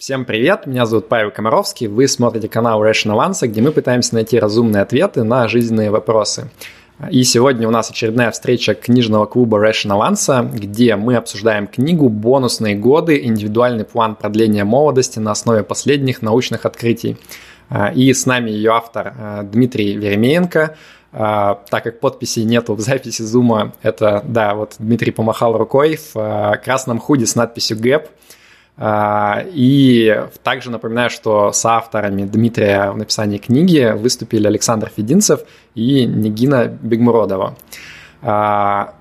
Всем привет, меня зовут Павел Комаровский, вы смотрите канал Rational Answer, где мы пытаемся найти разумные ответы на жизненные вопросы. И сегодня у нас очередная встреча книжного клуба Rational Answer, где мы обсуждаем книгу «Бонусные годы. Индивидуальный план продления молодости на основе последних научных открытий». И с нами ее автор э, Дмитрий Веремеенко. Э, так как подписи нету в записи зума, это, да, вот Дмитрий помахал рукой в э, красном худе с надписью «ГЭП», и также напоминаю, что с авторами Дмитрия в написании книги выступили Александр Фединцев и Нигина Бегмуродова. А,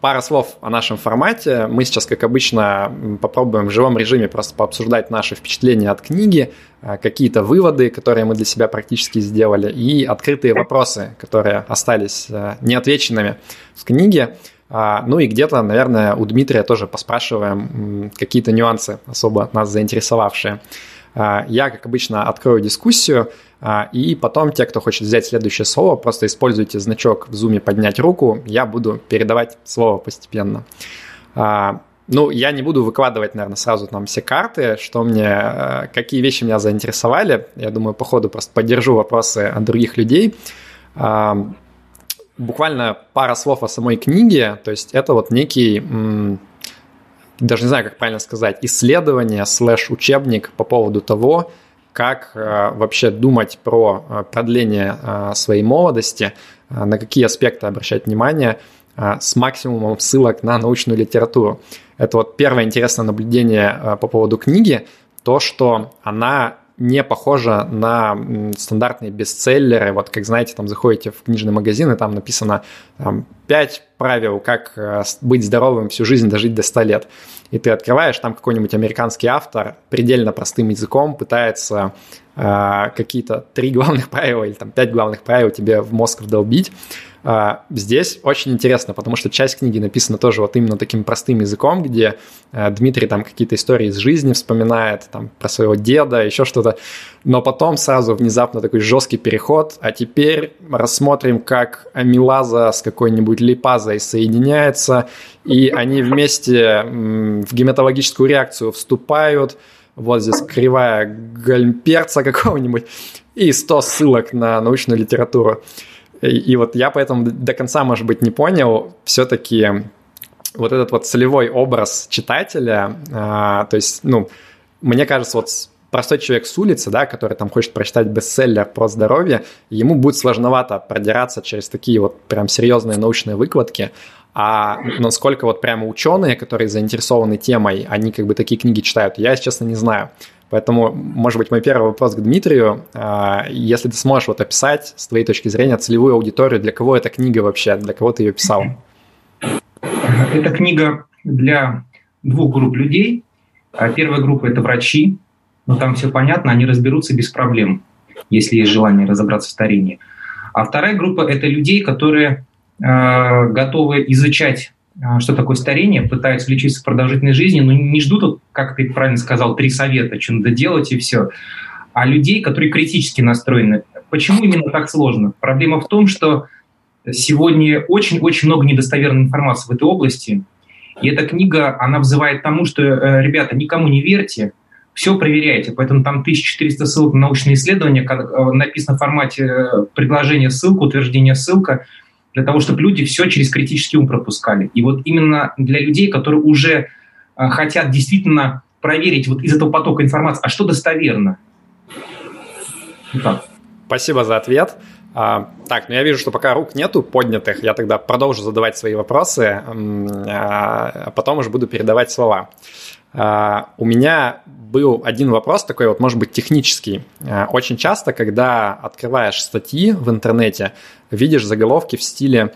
пара слов о нашем формате. Мы сейчас, как обычно, попробуем в живом режиме просто пообсуждать наши впечатления от книги, а, какие-то выводы, которые мы для себя практически сделали, и открытые вопросы, которые остались неотвеченными в книге. А, ну и где-то, наверное, у Дмитрия тоже поспрашиваем какие-то нюансы, особо нас заинтересовавшие. А, я, как обычно, открою дискуссию, а, и потом те, кто хочет взять следующее слово, просто используйте значок в зуме «поднять руку», я буду передавать слово постепенно. Ну, я не буду выкладывать, наверное, сразу там все карты, что мне, какие вещи меня заинтересовали. Я думаю, по ходу просто поддержу вопросы от других людей буквально пара слов о самой книге, то есть это вот некий, даже не знаю, как правильно сказать, исследование слэш учебник по поводу того, как э, вообще думать про э, продление э, своей молодости, на какие аспекты обращать внимание, с максимумом ссылок на научную литературу. Это вот первое интересное наблюдение по поводу книги, то, что она не похожа на стандартные бестселлеры. Вот как знаете, там заходите в книжный магазин, и там написано там, 5 правил, как э, быть здоровым всю жизнь, дожить до 100 лет. И ты открываешь, там какой-нибудь американский автор предельно простым языком пытается какие-то три главных правила или там пять главных правил тебе в мозг вдолбить. А, здесь очень интересно, потому что часть книги написана тоже вот именно таким простым языком, где э, Дмитрий там какие-то истории из жизни вспоминает, там про своего деда, еще что-то, но потом сразу внезапно такой жесткий переход, а теперь рассмотрим, как амилаза с какой-нибудь липазой соединяется, и они вместе в гематологическую реакцию вступают, вот здесь кривая гальмперца какого-нибудь, и 100 ссылок на научную литературу. И, и вот я поэтому до конца, может быть, не понял все-таки вот этот вот целевой образ читателя, а, то есть, ну, мне кажется, вот простой человек с улицы, да, который там хочет прочитать бестселлер про здоровье, ему будет сложновато продираться через такие вот прям серьезные научные выкладки, а насколько вот прямо ученые, которые заинтересованы темой, они как бы такие книги читают, я, честно, не знаю. Поэтому, может быть, мой первый вопрос к Дмитрию. А, если ты сможешь вот описать с твоей точки зрения целевую аудиторию, для кого эта книга вообще, для кого ты ее писал? Это книга для двух групп людей. А, первая группа – это врачи. но там все понятно, они разберутся без проблем, если есть желание разобраться в старении. А вторая группа – это людей, которые готовы изучать а, что такое старение, пытаются лечиться продолжительной жизни, но не ждут, как ты правильно сказал, три совета, что надо делать и все, а людей, которые критически настроены. Почему именно так сложно? Проблема в том, что сегодня очень-очень много недостоверной информации в этой области, и эта книга, она взывает тому, что, э, ребята, никому не верьте, все проверяйте. Поэтому там 1400 ссылок на научные исследования, э, написано в формате э, предложения ссылка, утверждение ссылка – для того, чтобы люди все через критический ум пропускали. И вот именно для людей, которые уже э, хотят действительно проверить вот из этого потока информации, а что достоверно. Так. Спасибо за ответ. А, так, ну я вижу, что пока рук нету поднятых, я тогда продолжу задавать свои вопросы, а потом уже буду передавать слова. А, у меня был один вопрос такой, вот может быть технический. А, очень часто, когда открываешь статьи в интернете, видишь заголовки в стиле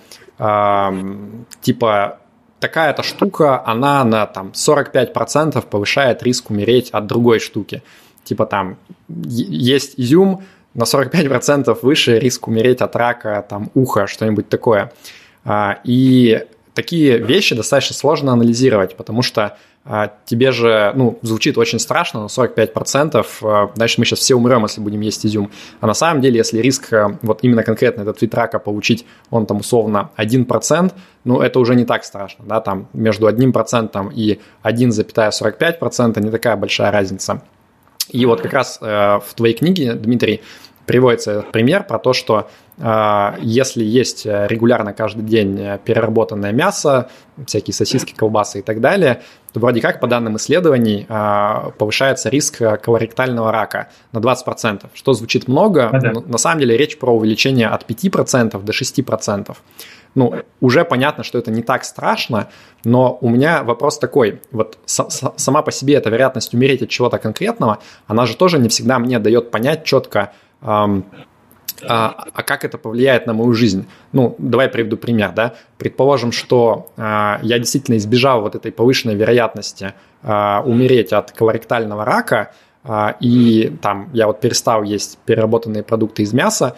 типа такая-то штука, она на там 45% повышает риск умереть от другой штуки. Типа там есть изюм, на 45% выше риск умереть от рака там уха, что-нибудь такое. А, и такие вещи достаточно сложно анализировать, потому что а тебе же, ну, звучит очень страшно, но 45%, а, дальше мы сейчас все умрем, если будем есть изюм. А на самом деле, если риск а, вот именно конкретно этот вид рака получить, он там условно 1%, ну, это уже не так страшно, да, там между 1% и 1,45% не такая большая разница. И вот как раз в твоей книге, Дмитрий, приводится пример про то, что а, если есть э, регулярно каждый день э, переработанное мясо, всякие сосиски, колбасы и так далее, то вроде как по данным исследований а, повышается риск э, колоректального рака на 20%, что звучит много, а, да. но на самом деле речь про увеличение от 5% до 6%. Ну, уже понятно, что это не так страшно, но у меня вопрос такой, вот сама по себе эта вероятность умереть от чего-то конкретного, она же тоже не всегда мне дает понять четко, а, а как это повлияет на мою жизнь? Ну, давай приведу пример, да. Предположим, что а, я действительно избежал вот этой повышенной вероятности а, умереть от колоректального рака, а, и там я вот перестал есть переработанные продукты из мяса,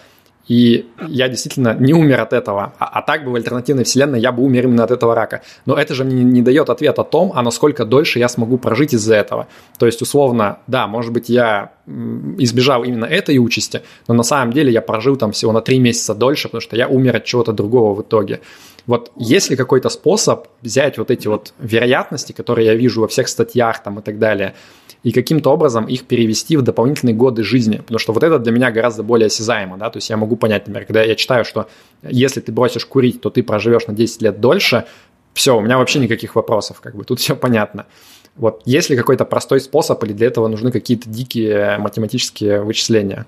и я действительно не умер от этого. А, а так бы в альтернативной вселенной я бы умер именно от этого рака. Но это же мне не дает ответ о том, а насколько дольше я смогу прожить из-за этого. То есть, условно, да, может быть, я избежал именно этой участи, но на самом деле я прожил там всего на три месяца дольше, потому что я умер от чего-то другого в итоге. Вот есть ли какой-то способ взять вот эти вот вероятности, которые я вижу во всех статьях там и так далее, и каким-то образом их перевести в дополнительные годы жизни. Потому что вот это для меня гораздо более осязаемо, да, то есть я могу понять, например, когда я читаю, что если ты бросишь курить, то ты проживешь на 10 лет дольше, все, у меня вообще никаких вопросов, как бы тут все понятно. Вот есть ли какой-то простой способ или для этого нужны какие-то дикие математические вычисления?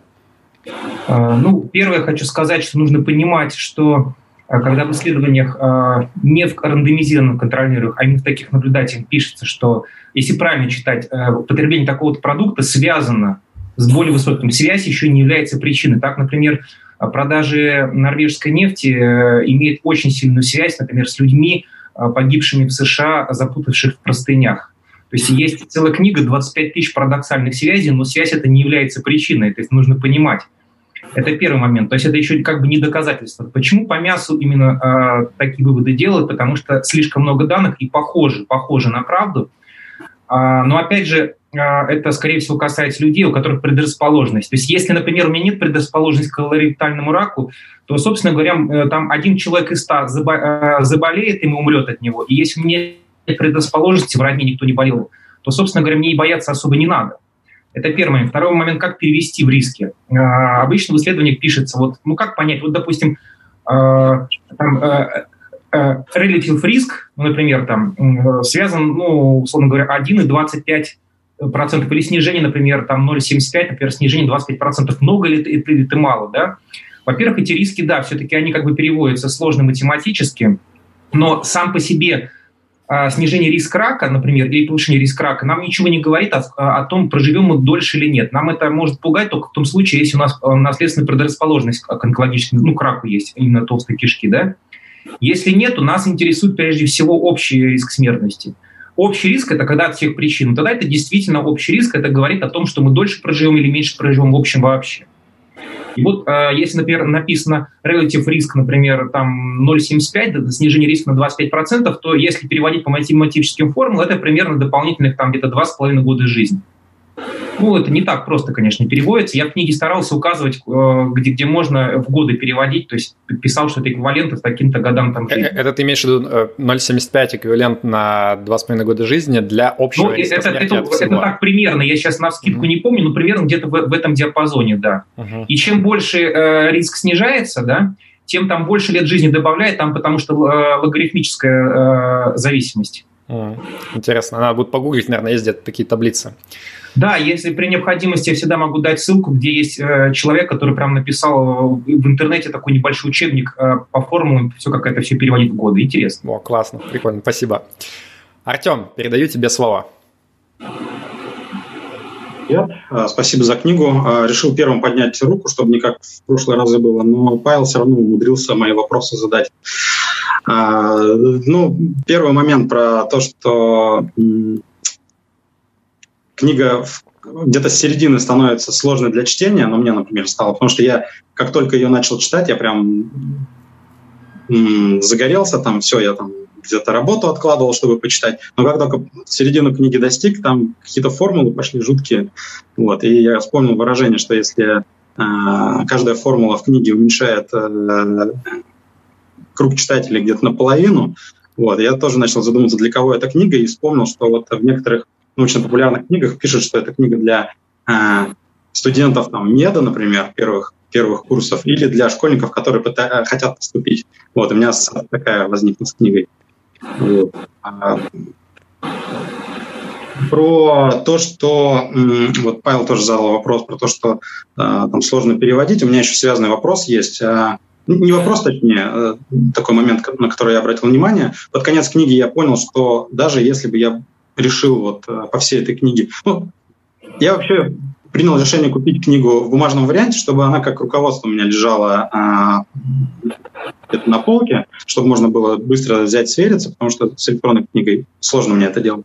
А, ну, первое хочу сказать, что нужно понимать, что когда в исследованиях а, не в рандомизированных контролируемых, а именно в таких наблюдательных пишется, что если правильно читать, э, потребление такого-то продукта связано с более высоким. Связь еще не является причиной. Так, например, продажи норвежской нефти э, имеют очень сильную связь, например, с людьми, э, погибшими в США, запутавших в простынях. То есть есть целая книга, 25 тысяч парадоксальных связей, но связь это не является причиной, то есть нужно понимать. Это первый момент. То есть это еще как бы не доказательство. Почему по мясу именно э, такие выводы делают? Потому что слишком много данных и похожи, похожи на правду. А, но опять же, а, это, скорее всего, касается людей, у которых предрасположенность. То есть, если, например, у меня нет предрасположенности к колоректальному раку, то, собственно говоря, э, там один человек из ста э, заболеет, и умрет от него. И если у меня нет предрасположенности, в родне никто не болел, то, собственно говоря, мне и бояться особо не надо. Это первый момент. Второй момент, как перевести в риски. Э, обычно в исследованиях пишется, вот, ну как понять, вот, допустим, э, там, э, relative risk, ну, например, там, связан, ну, условно говоря, 1,25 процентов или снижение, например, там 0,75, например, снижение 25 процентов. Много ли это или это мало, да? Во-первых, эти риски, да, все-таки они как бы переводятся сложно математически, но сам по себе а, снижение риска рака, например, или повышение риска рака, нам ничего не говорит о, о том, проживем мы дольше или нет. Нам это может пугать только в том случае, если у нас э, наследственная предрасположенность к онкологическому, ну, к раку есть, именно толстой кишки, да. Если нет, то нас интересует прежде всего общий риск смертности. Общий риск – это когда от всех причин. Тогда это действительно общий риск, это говорит о том, что мы дольше проживем или меньше проживем в общем вообще. Вот э, если, например, написано relative risk, например, там 0,75, снижение риска на 25%, то если переводить по математическим формулам, это примерно дополнительных там где-то 2,5 года жизни. Ну, это не так просто, конечно, переводится. Я в книге старался указывать, э, где, где можно в годы переводить, то есть писал, что это эквивалент с таким-то годам там жизни. Это ты имеешь в виду 0,75 эквивалент на 2,5 года жизни для общего ну, это, это, это так примерно, я сейчас на скидку mm-hmm. не помню, но примерно где-то в, в этом диапазоне, да. Uh-huh. И чем больше э, риск снижается, да, тем там больше лет жизни добавляет, там потому что э, логарифмическая э, зависимость. Интересно, надо будет погуглить, наверное, есть где-то такие таблицы. Да, если при необходимости, я всегда могу дать ссылку, где есть э, человек, который прям написал в интернете такой небольшой учебник э, по формулам, все как это все переводить в годы. Интересно. О, классно, прикольно, спасибо. Артем, передаю тебе слово. Привет, э, спасибо за книгу. Э, решил первым поднять руку, чтобы не как в прошлый раз было, но Павел все равно умудрился мои вопросы задать. Э, ну, первый момент про то, что книга где-то с середины становится сложной для чтения, но мне, например, стало, потому что я, как только ее начал читать, я прям загорелся, там все, я там где-то работу откладывал, чтобы почитать. Но как только середину книги достиг, там какие-то формулы пошли жуткие. Вот. И я вспомнил выражение, что если э, каждая формула в книге уменьшает э, круг читателей где-то наполовину, вот, я тоже начал задумываться, для кого эта книга, и вспомнил, что вот в некоторых научно-популярных книгах пишут, что это книга для студентов там меда, например, первых первых курсов, или для школьников, которые пыта- хотят поступить. Вот, у меня такая возникла с книгой. Вот. А, про то, что вот Павел тоже задал вопрос про то, что а, там сложно переводить. У меня еще связанный вопрос есть. Не вопрос, точнее, а, такой момент, на который я обратил внимание. Под конец книги я понял, что даже если бы я решил вот по всей этой книге, ну, я вообще принял решение купить книгу в бумажном варианте, чтобы она как руководство у меня лежала а, на полке, чтобы можно было быстро взять, свериться, потому что с электронной книгой сложно мне это делать.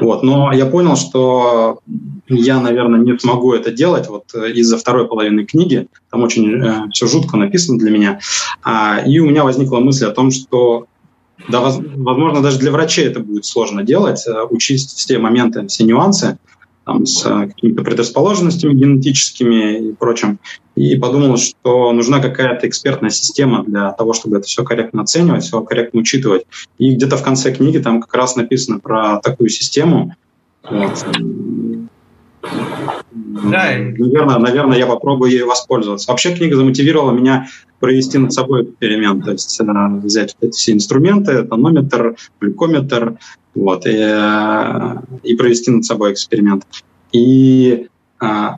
Вот. Но я понял, что я, наверное, не смогу это делать вот из-за второй половины книги. Там очень э, все жутко написано для меня. А, и у меня возникла мысль о том, что да, возможно, даже для врачей это будет сложно делать, э, учесть все моменты, все нюансы там, с э, какими-то предрасположенностями генетическими и прочим. И подумал, что нужна какая-то экспертная система для того, чтобы это все корректно оценивать, все корректно учитывать. И где-то в конце книги там как раз написано про такую систему. Вот. Да. Наверное, наверное, я попробую ей воспользоваться. Вообще книга замотивировала меня провести над собой эксперимент, то есть э, взять эти все инструменты, тонометр, глюкометр, вот, и, э, и провести над собой эксперимент. И а,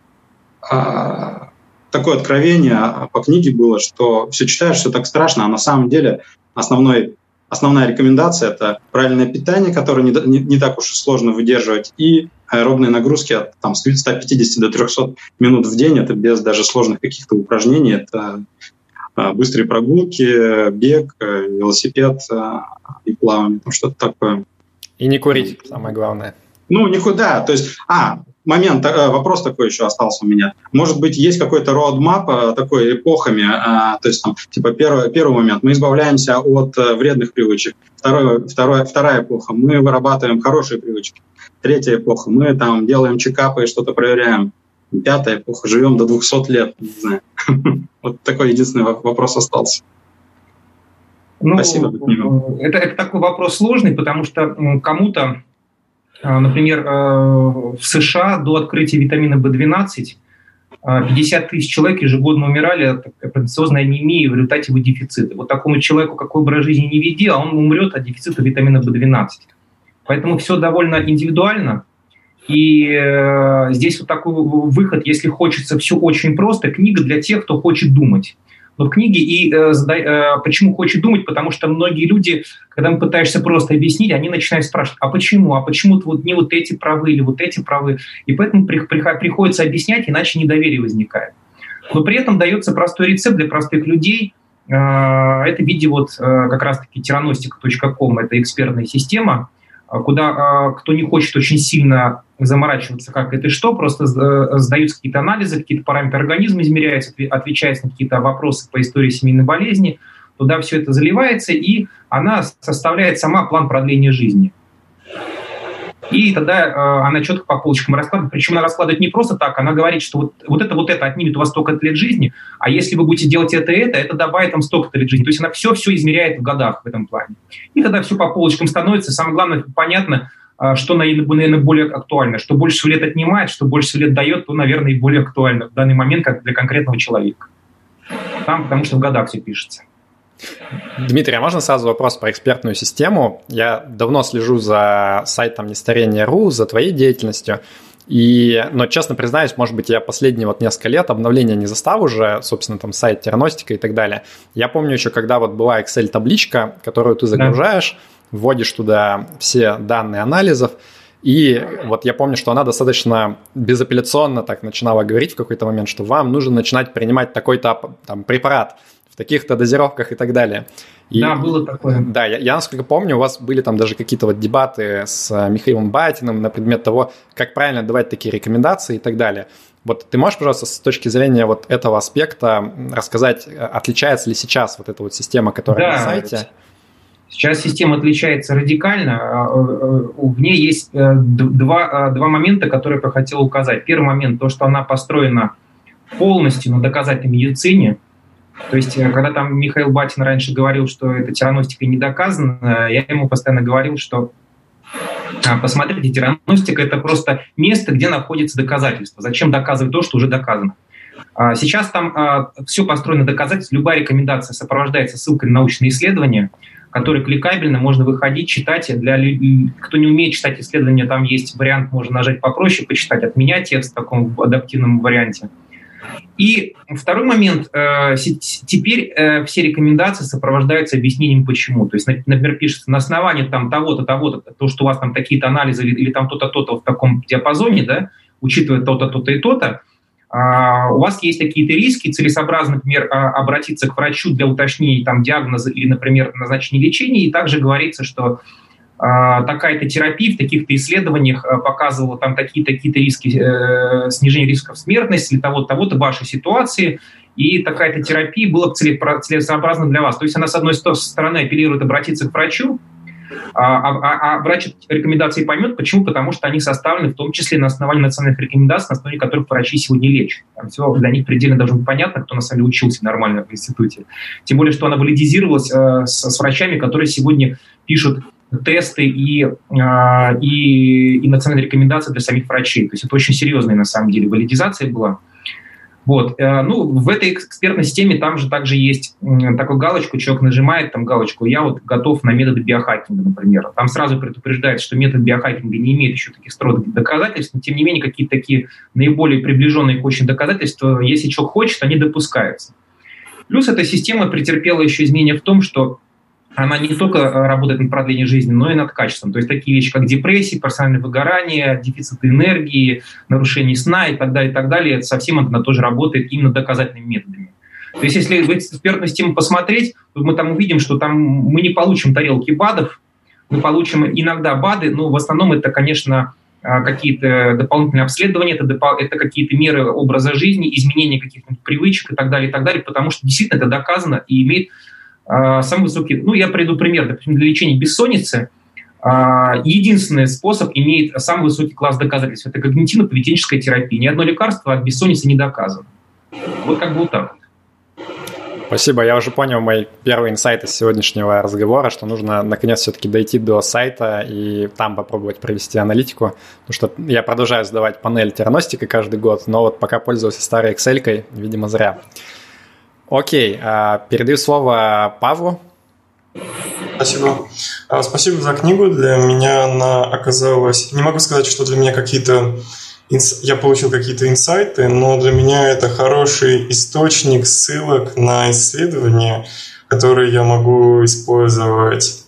а, такое откровение по книге было, что все читаешь, все так страшно, а на самом деле основной, основная рекомендация – это правильное питание, которое не, не, не так уж и сложно выдерживать, и аэробные нагрузки от там, 150 до 300 минут в день, это без даже сложных каких-то упражнений, это а, быстрые прогулки, бег, э, велосипед и плавание, что-то такое. И не курить, самое главное. Ну, никуда. То есть, а, момент, э, вопрос такой еще остался у меня. Может быть, есть какой-то роадмап э, такой эпохами, э, то есть там, типа, первый, первый момент, мы избавляемся от вредных привычек. Второй, второй, вторая эпоха, мы вырабатываем хорошие привычки. Третья эпоха, мы там делаем чекапы и что-то проверяем. Пятая эпоха, живем до 200 лет, не знаю. Вот такой единственный вопрос остался. Ну, Спасибо. Это, это такой вопрос сложный, потому что кому-то, а, например, э, в США до открытия витамина В12 50 тысяч человек ежегодно умирали от проносиозной анемии в результате его дефицита. Вот такому человеку какой образ жизни не веди, а он умрет от дефицита витамина В12. Поэтому все довольно индивидуально. И э, здесь вот такой выход, если хочется все очень просто, книга для тех, кто хочет думать но в книге и э, э, почему хочет думать, потому что многие люди, когда мы пытаешься просто объяснить, они начинают спрашивать, а почему, а почему вот не вот эти правы или вот эти правы, и поэтому при, при, приходится объяснять, иначе недоверие возникает. Но при этом дается простой рецепт для простых людей. Э, это в виде вот э, как раз-таки тираностика.ком, это экспертная система, а куда а, кто не хочет очень сильно заморачиваться, как это и что, просто э, сдаются какие-то анализы, какие-то параметры организма измеряются, отвечается на какие-то вопросы по истории семейной болезни, туда все это заливается, и она составляет сама план продления жизни. И тогда э, она четко по полочкам раскладывает. Причем она раскладывает не просто так, она говорит, что вот, вот это вот это отнимет у вас столько лет жизни, а если вы будете делать это это, это добавит там столько лет жизни. То есть она все-все измеряет в годах в этом плане. И тогда все по полочкам становится. Самое главное, понятно, что, наверное, более актуально. Что больше всего лет отнимает, что больше всего лет дает, то, наверное, и более актуально в данный момент как для конкретного человека. Там, потому что в годах все пишется. Дмитрий, а можно сразу вопрос про экспертную систему? Я давно слежу за сайтом Нестарение.ру, за твоей деятельностью. И, но честно признаюсь, может быть, я последние вот несколько лет обновления не застал уже, собственно, там сайт Терностика и так далее. Я помню еще, когда вот была Excel-табличка, которую ты загружаешь, да. Вводишь туда все данные анализов, и вот я помню, что она достаточно безапелляционно так начинала говорить в какой-то момент, что вам нужно начинать принимать такой-то там препарат в таких-то дозировках и так далее. И, да, было такое. Да, я, я, насколько помню, у вас были там даже какие-то вот дебаты с э, Михаилом Батиным на предмет того, как правильно давать такие рекомендации и так далее. Вот ты можешь, пожалуйста, с точки зрения вот этого аспекта рассказать, э, отличается ли сейчас вот эта вот система, которая да, на сайте? Сейчас система отличается радикально. А, э, в ней есть два, два момента, которые я хотел указать. Первый момент, то, что она построена полностью на доказательной медицине, то есть, э, когда там Михаил Батин раньше говорил, что эта тираностика не доказана, я ему постоянно говорил, что А, посмотрите, диагностика – это просто место, где находится доказательство. Зачем доказывать то, что уже доказано? А, сейчас там а, все построено доказательств. Любая рекомендация сопровождается ссылкой на научные исследования, которые кликабельно можно выходить, читать. Для кто не умеет читать исследования, там есть вариант, можно нажать попроще, почитать от меня текст в таком адаптивном варианте. И второй момент. Э, теперь э, все рекомендации сопровождаются объяснением почему. То есть, например, пишется на основании там того-то, того-то, то, что у вас там такие-то анализы или, или там то-то, то-то в таком диапазоне, да, учитывая то-то, то-то и то-то, у вас есть какие-то риски, целесообразно, например, а, обратиться к врачу для уточнения там, диагноза или, например, назначения лечения, и также говорится, что а, такая-то терапия в таких-то исследованиях показывала там такие-то риски, э, снижение рисков смертности или того-то, того-то вашей ситуации, и такая-то терапия была целесообразна для вас. То есть она, с одной стороны, апеллирует обратиться к врачу, а, а, а, а врач рекомендации поймет. Почему? Потому что они составлены в том числе на основании национальных рекомендаций, на основе которых врачи сегодня лечат. Там все для них предельно должно быть понятно, кто на самом деле учился нормально в институте. Тем более, что она валидизировалась э, с, с врачами, которые сегодня пишут тесты и, э, и, и национальные рекомендации для самих врачей. То есть это очень серьезная на самом деле валидизация была. Вот. Э, ну, в этой экспертной системе там же также есть такую галочку, человек нажимает там галочку, я вот готов на методы биохакинга, например. Там сразу предупреждается, что метод биохакинга не имеет еще таких строгих доказательств, но тем не менее какие-то такие наиболее приближенные к очень доказательства, если человек хочет, они допускаются. Плюс эта система претерпела еще изменения в том, что она не только э, работает над продлением жизни, но и над качеством. То есть такие вещи, как депрессия, персональное выгорание, дефицит энергии, нарушение сна и так далее, и так далее, это совсем она тоже работает именно доказательными методами. То есть если в экспертную систему посмотреть, то мы там увидим, что там мы не получим тарелки БАДов, мы получим иногда БАДы, но в основном это, конечно, э, какие-то дополнительные обследования, это, это какие-то меры образа жизни, изменения каких-то привычек и так далее, и так далее, потому что действительно это доказано и имеет самый высокий, ну, я приведу пример, допустим, для лечения бессонницы а, единственный способ имеет самый высокий класс доказательств. Это когнитивно-поведенческая терапия. Ни одно лекарство от бессонницы не доказано. Вот как бы вот так. Спасибо. Я уже понял мои первые инсайты сегодняшнего разговора, что нужно наконец все-таки дойти до сайта и там попробовать провести аналитику. Потому что я продолжаю сдавать панель диагностика каждый год, но вот пока пользовался старой Excel, видимо, зря. Окей, а, передаю слово Павлу. Спасибо. А, спасибо за книгу. Для меня она оказалась... Не могу сказать, что для меня какие-то... Я получил какие-то инсайты, но для меня это хороший источник ссылок на исследования, которые я могу использовать,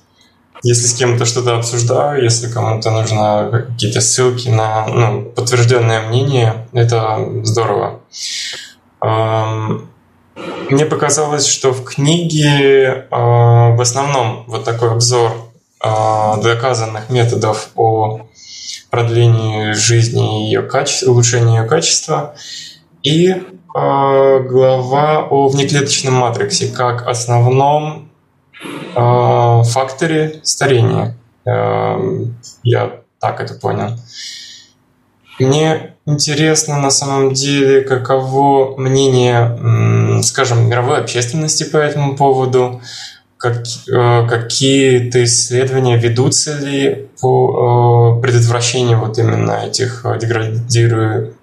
если с кем-то что-то обсуждаю, если кому-то нужны какие-то ссылки на ну, подтвержденное мнение. Это здорово. Мне показалось, что в книге э, в основном вот такой обзор э, доказанных методов о продлении жизни и ее качества, улучшении ее качества, и э, глава о внеклеточном матриксе как основном э, факторе старения. Э, я так это понял. Мне интересно на самом деле, каково мнение, скажем, мировой общественности по этому поводу, как, э, какие-то исследования ведутся ли по э, предотвращению вот именно этих э, деградиру...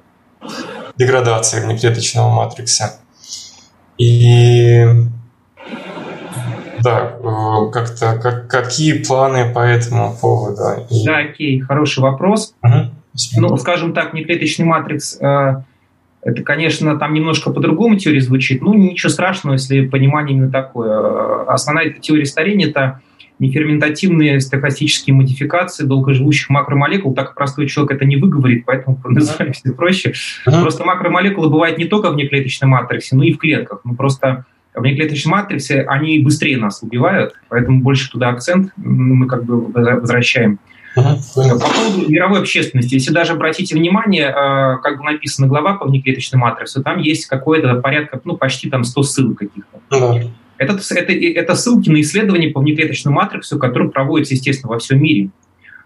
деградации внеклеточного матрикса. И да, как-то как, какие планы по этому поводу? И... Да, окей, хороший вопрос. Угу. Ну, скажем так, неклеточный матрикс э, это, конечно, там немножко по-другому теория звучит. Ну, ничего страшного, если понимание именно такое. Основная теория старения – это неферментативные стохастические модификации долгоживущих макромолекул. Так простой человек это не выговорит, поэтому называем все проще. Просто макромолекулы бывают не только в неклеточном матриксе, но и в клетках. Ну, просто в внеклеточном матрице они быстрее нас убивают, поэтому больше туда акцент мы как бы возвращаем. Ага, по поводу мировой общественности, если даже обратите внимание, э, как бы написана глава по внеклеточной матрице, там есть какое-то порядка, ну, почти там 100 ссылок каких-то. Ага. Это, это, это ссылки на исследования по внеклеточному матрицу, которые проводятся, естественно, во всем мире.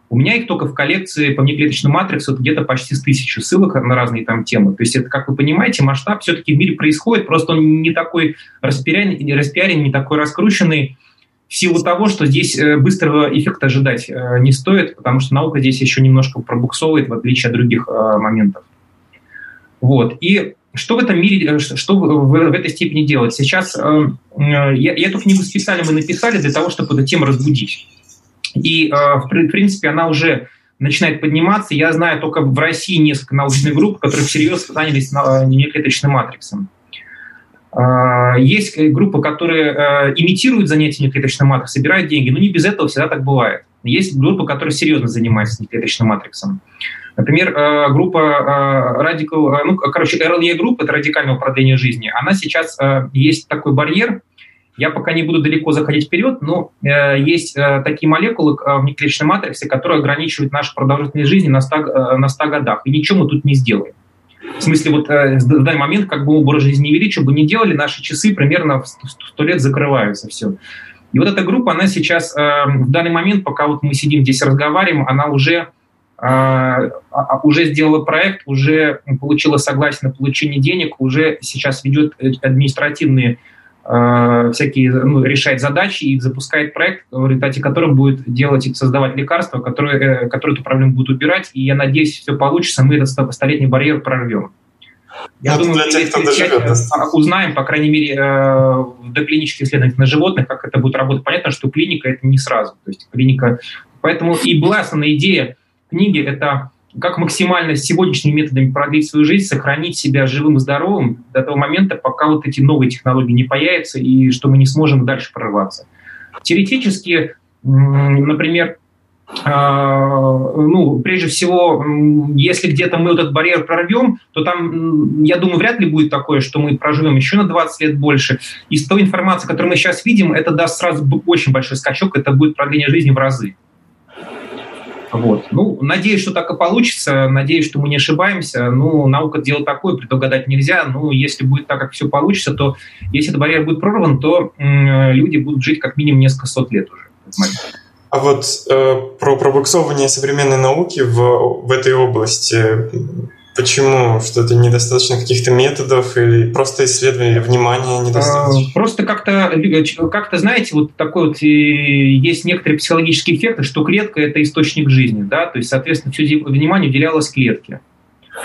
У меня их только в коллекции по внеклеточному матрицу где-то почти с тысячи ссылок на разные там темы. То есть это, как вы понимаете, масштаб все-таки в мире происходит, просто он не такой распиаренный, не такой раскрученный, в силу того, что здесь э, быстрого эффекта ожидать э, не стоит, потому что наука здесь еще немножко пробуксовывает, в отличие от других э, моментов. Вот. И что в этом мире, что в, этой степени делать? Сейчас я, я эту книгу специально мы написали для того, чтобы эту тему разбудить. И, в принципе, она уже начинает подниматься. Я знаю только в России несколько научных групп, которые всерьез занялись неклеточным матриксом. А, есть группы, которые э, имитируют занятия неклеточным матриксом, собирают деньги, но не без этого всегда так бывает. Есть группы, которые серьезно занимаются неклеточным матриксом. Например, э, группа э, ну, короче, RLE группа, это радикальное управление жизни, она сейчас, есть такой барьер, я пока не буду далеко заходить вперед, но есть такие молекулы в неклеточной матрице, которые ограничивают нашу продолжительность жизни на 100, на 100 годах, и ничего мы тут не сделаем. В смысле, вот э, в данный момент, как бы образ жизни не вели, что бы ни делали, наши часы примерно в 100 лет закрываются, все. И вот эта группа, она сейчас, э, в данный момент, пока вот мы сидим здесь разговариваем, она уже, э, а, а, уже сделала проект, уже получила согласие на получение денег, уже сейчас ведет административные Э, всякие, ну, решает задачи и запускает проект, в результате которого будет делать и создавать лекарства, которые, э, которые эту проблему будут убирать. И я надеюсь, все получится, мы этот столетний барьер прорвем. Я ну, думаю, тех, кто доживет, да. узнаем, по крайней мере, э, в доклинических исследованиях на животных, как это будет работать. Понятно, что клиника это не сразу. То есть клиника... Поэтому и была основная идея книги – это как максимально сегодняшними методами продлить свою жизнь, сохранить себя живым и здоровым до того момента, пока вот эти новые технологии не появятся и что мы не сможем дальше прорываться. Теоретически, например, а, ну, прежде всего, если где-то мы этот барьер прорвем, то там, я думаю, вряд ли будет такое, что мы проживем еще на 20 лет больше. Из той информации, которую мы сейчас видим, это даст сразу очень большой скачок, это будет продление жизни в разы. Вот. Ну, надеюсь, что так и получится. Надеюсь, что мы не ошибаемся. Ну, наука дело такое, предугадать нельзя. Ну, если будет так, как все получится, то если этот барьер будет прорван, то люди будут жить как минимум несколько сот лет уже. А вот э, про пробуксовывание современной науки в, в этой области Почему? Что это недостаточно каких-то методов или просто исследования внимания недостаточно? А, просто как-то, как-то, знаете, вот такой вот есть некоторые психологические эффекты, что клетка – это источник жизни, да, то есть, соответственно, все внимание уделялось клетке.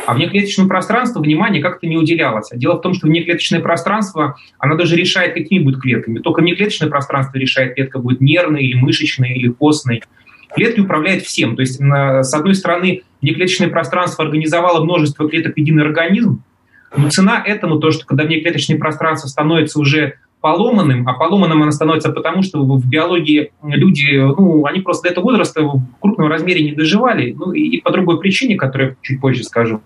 А внеклеточному пространству внимание как-то не уделялось. А дело в том, что внеклеточное пространство, оно даже решает, какими будут клетками. Только внеклеточное пространство решает, клетка будет нервной или мышечной, или костной. Клетки управляют всем. То есть, с одной стороны, внеклеточное пространство организовало множество клеток в единый организм, но цена этому то, что когда внеклеточное пространство становится уже поломанным, а поломанным оно становится потому, что в биологии люди, ну, они просто до этого возраста в крупном размере не доживали, ну, и по другой причине, которую я чуть позже скажу.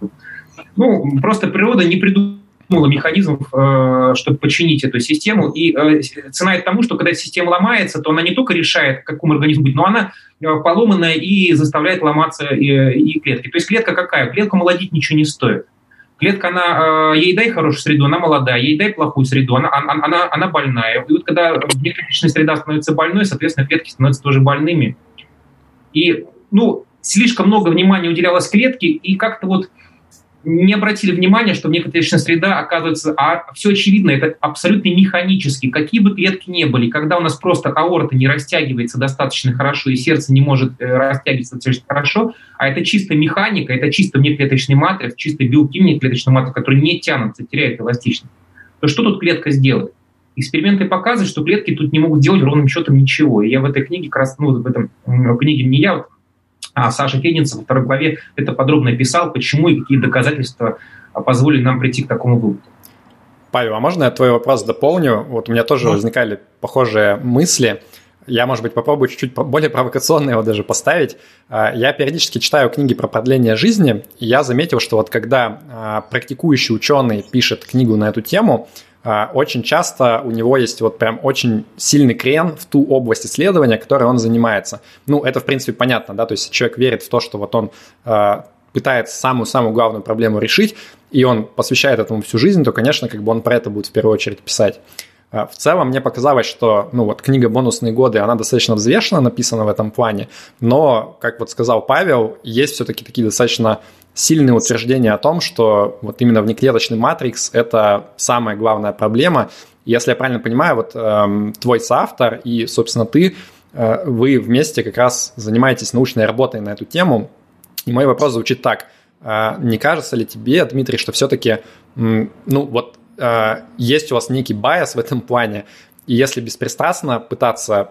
Ну, просто природа не придумала механизмов, э, чтобы починить эту систему. И э, цена это тому, что когда система ломается, то она не только решает, какому организму быть, но она э, поломанная и заставляет ломаться и клетки. То есть клетка какая? Клетку молодить ничего не стоит. Клетка, она, ей дай хорошую среду, она молодая, ей дай плохую среду, она, она, она больная. И вот когда внеклеточная среда становится больной, соответственно, клетки становятся тоже больными. И, ну, слишком много внимания уделялось клетке, и как-то вот не обратили внимания, что внеклеточная среда, оказывается, а все очевидно, это абсолютно механически. Какие бы клетки ни были, когда у нас просто аорта не растягивается достаточно хорошо и сердце не может э, растягиваться достаточно хорошо, а это чисто механика, это чисто внеклеточный матриц, чисто белки внеклеточной матрицы, которые не тянутся, теряют эластичность, то что тут клетка сделает? Эксперименты показывают, что клетки тут не могут делать ровным счетом ничего. И я в этой книге, как раз, ну, в этом в книге не я, вот, а Саша Фединцев во второй главе это подробно писал, почему и какие доказательства позволили нам прийти к такому выводу. Павел, а можно я твой вопрос дополню? Вот у меня тоже возникали похожие мысли. Я, может быть, попробую чуть-чуть более провокационно его даже поставить. А, я периодически читаю книги про продление жизни, и я заметил, что вот когда а, практикующий ученый пишет книгу на эту тему, а, очень часто у него есть вот прям очень сильный крен в ту область исследования, которой он занимается. Ну, это, в принципе, понятно, да, то есть человек верит в то, что вот он а, пытается самую-самую главную проблему решить, и он посвящает этому всю жизнь, то, конечно, как бы он про это будет в первую очередь писать. В целом мне показалось, что ну вот книга «Бонусные годы», она достаточно взвешенно написана в этом плане, но, как вот сказал Павел, есть все-таки такие достаточно сильные утверждения о том, что вот именно внеклеточный матрикс – это самая главная проблема. Если я правильно понимаю, вот э, твой соавтор и, собственно, ты, э, вы вместе как раз занимаетесь научной работой на эту тему. И мой вопрос звучит так. Э, не кажется ли тебе, Дмитрий, что все-таки, э, ну вот, э, есть у вас некий байс в этом плане, и если беспристрастно пытаться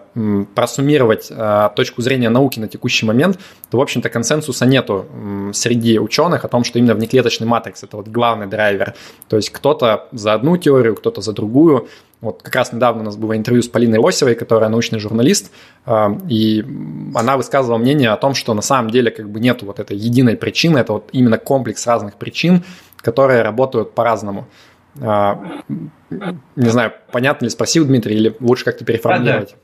просуммировать э, точку зрения науки на текущий момент, то, в общем-то, консенсуса нету среди ученых о том, что именно внеклеточный матрикс – это вот главный драйвер. То есть кто-то за одну теорию, кто-то за другую. Вот как раз недавно у нас было интервью с Полиной Лосевой, которая научный журналист, э, и она высказывала мнение о том, что на самом деле как бы нет вот этой единой причины, это вот именно комплекс разных причин, которые работают по-разному. А, не знаю, понятно ли спросил Дмитрий, или лучше как-то переформулировать?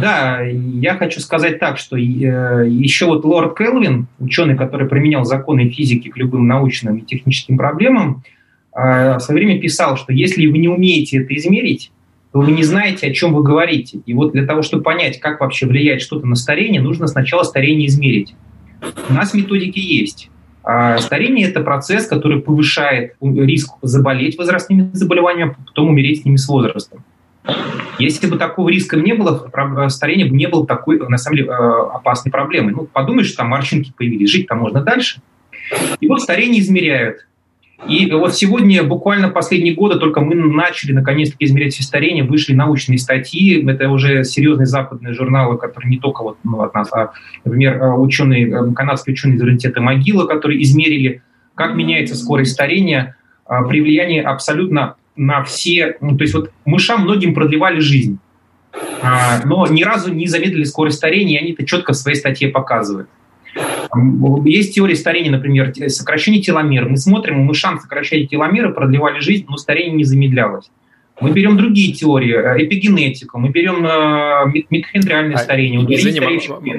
Да, я хочу сказать так, что э, еще вот лорд Келвин, ученый, который применял законы физики к любым научным и техническим проблемам, э, в свое время писал, что если вы не умеете это измерить, то вы не знаете, о чем вы говорите. И вот для того, чтобы понять, как вообще влияет что-то на старение, нужно сначала старение измерить. У нас методики есть. А старение – это процесс, который повышает риск заболеть возрастными заболеваниями, а потом умереть с ними с возрастом. Если бы такого риска не было, старение бы не было такой, на самом деле, э, опасной проблемой. Ну, подумаешь, там морщинки появились, жить там можно дальше. И вот старение измеряют. И вот сегодня, буквально последние годы, только мы начали наконец-таки измерять все старение, вышли научные статьи, это уже серьезные западные журналы, которые не только вот, ну, от нас, а, например, э, ученые, э, канадские ученые из университета Могила, которые измерили, как меняется скорость старения а, при влиянии абсолютно на все, ну, то есть вот мышам многим продлевали жизнь, а, но ни разу не замедлили скорость старения, и они это четко в своей статье показывают. Есть теория старения, например, сокращение теломер. Мы смотрим, у мышам сокращали теломеры, продлевали жизнь, но старение не замедлялось. Мы берем другие теории, э, эпигенетику, мы берем э, митохондриальное а, старение. Извини,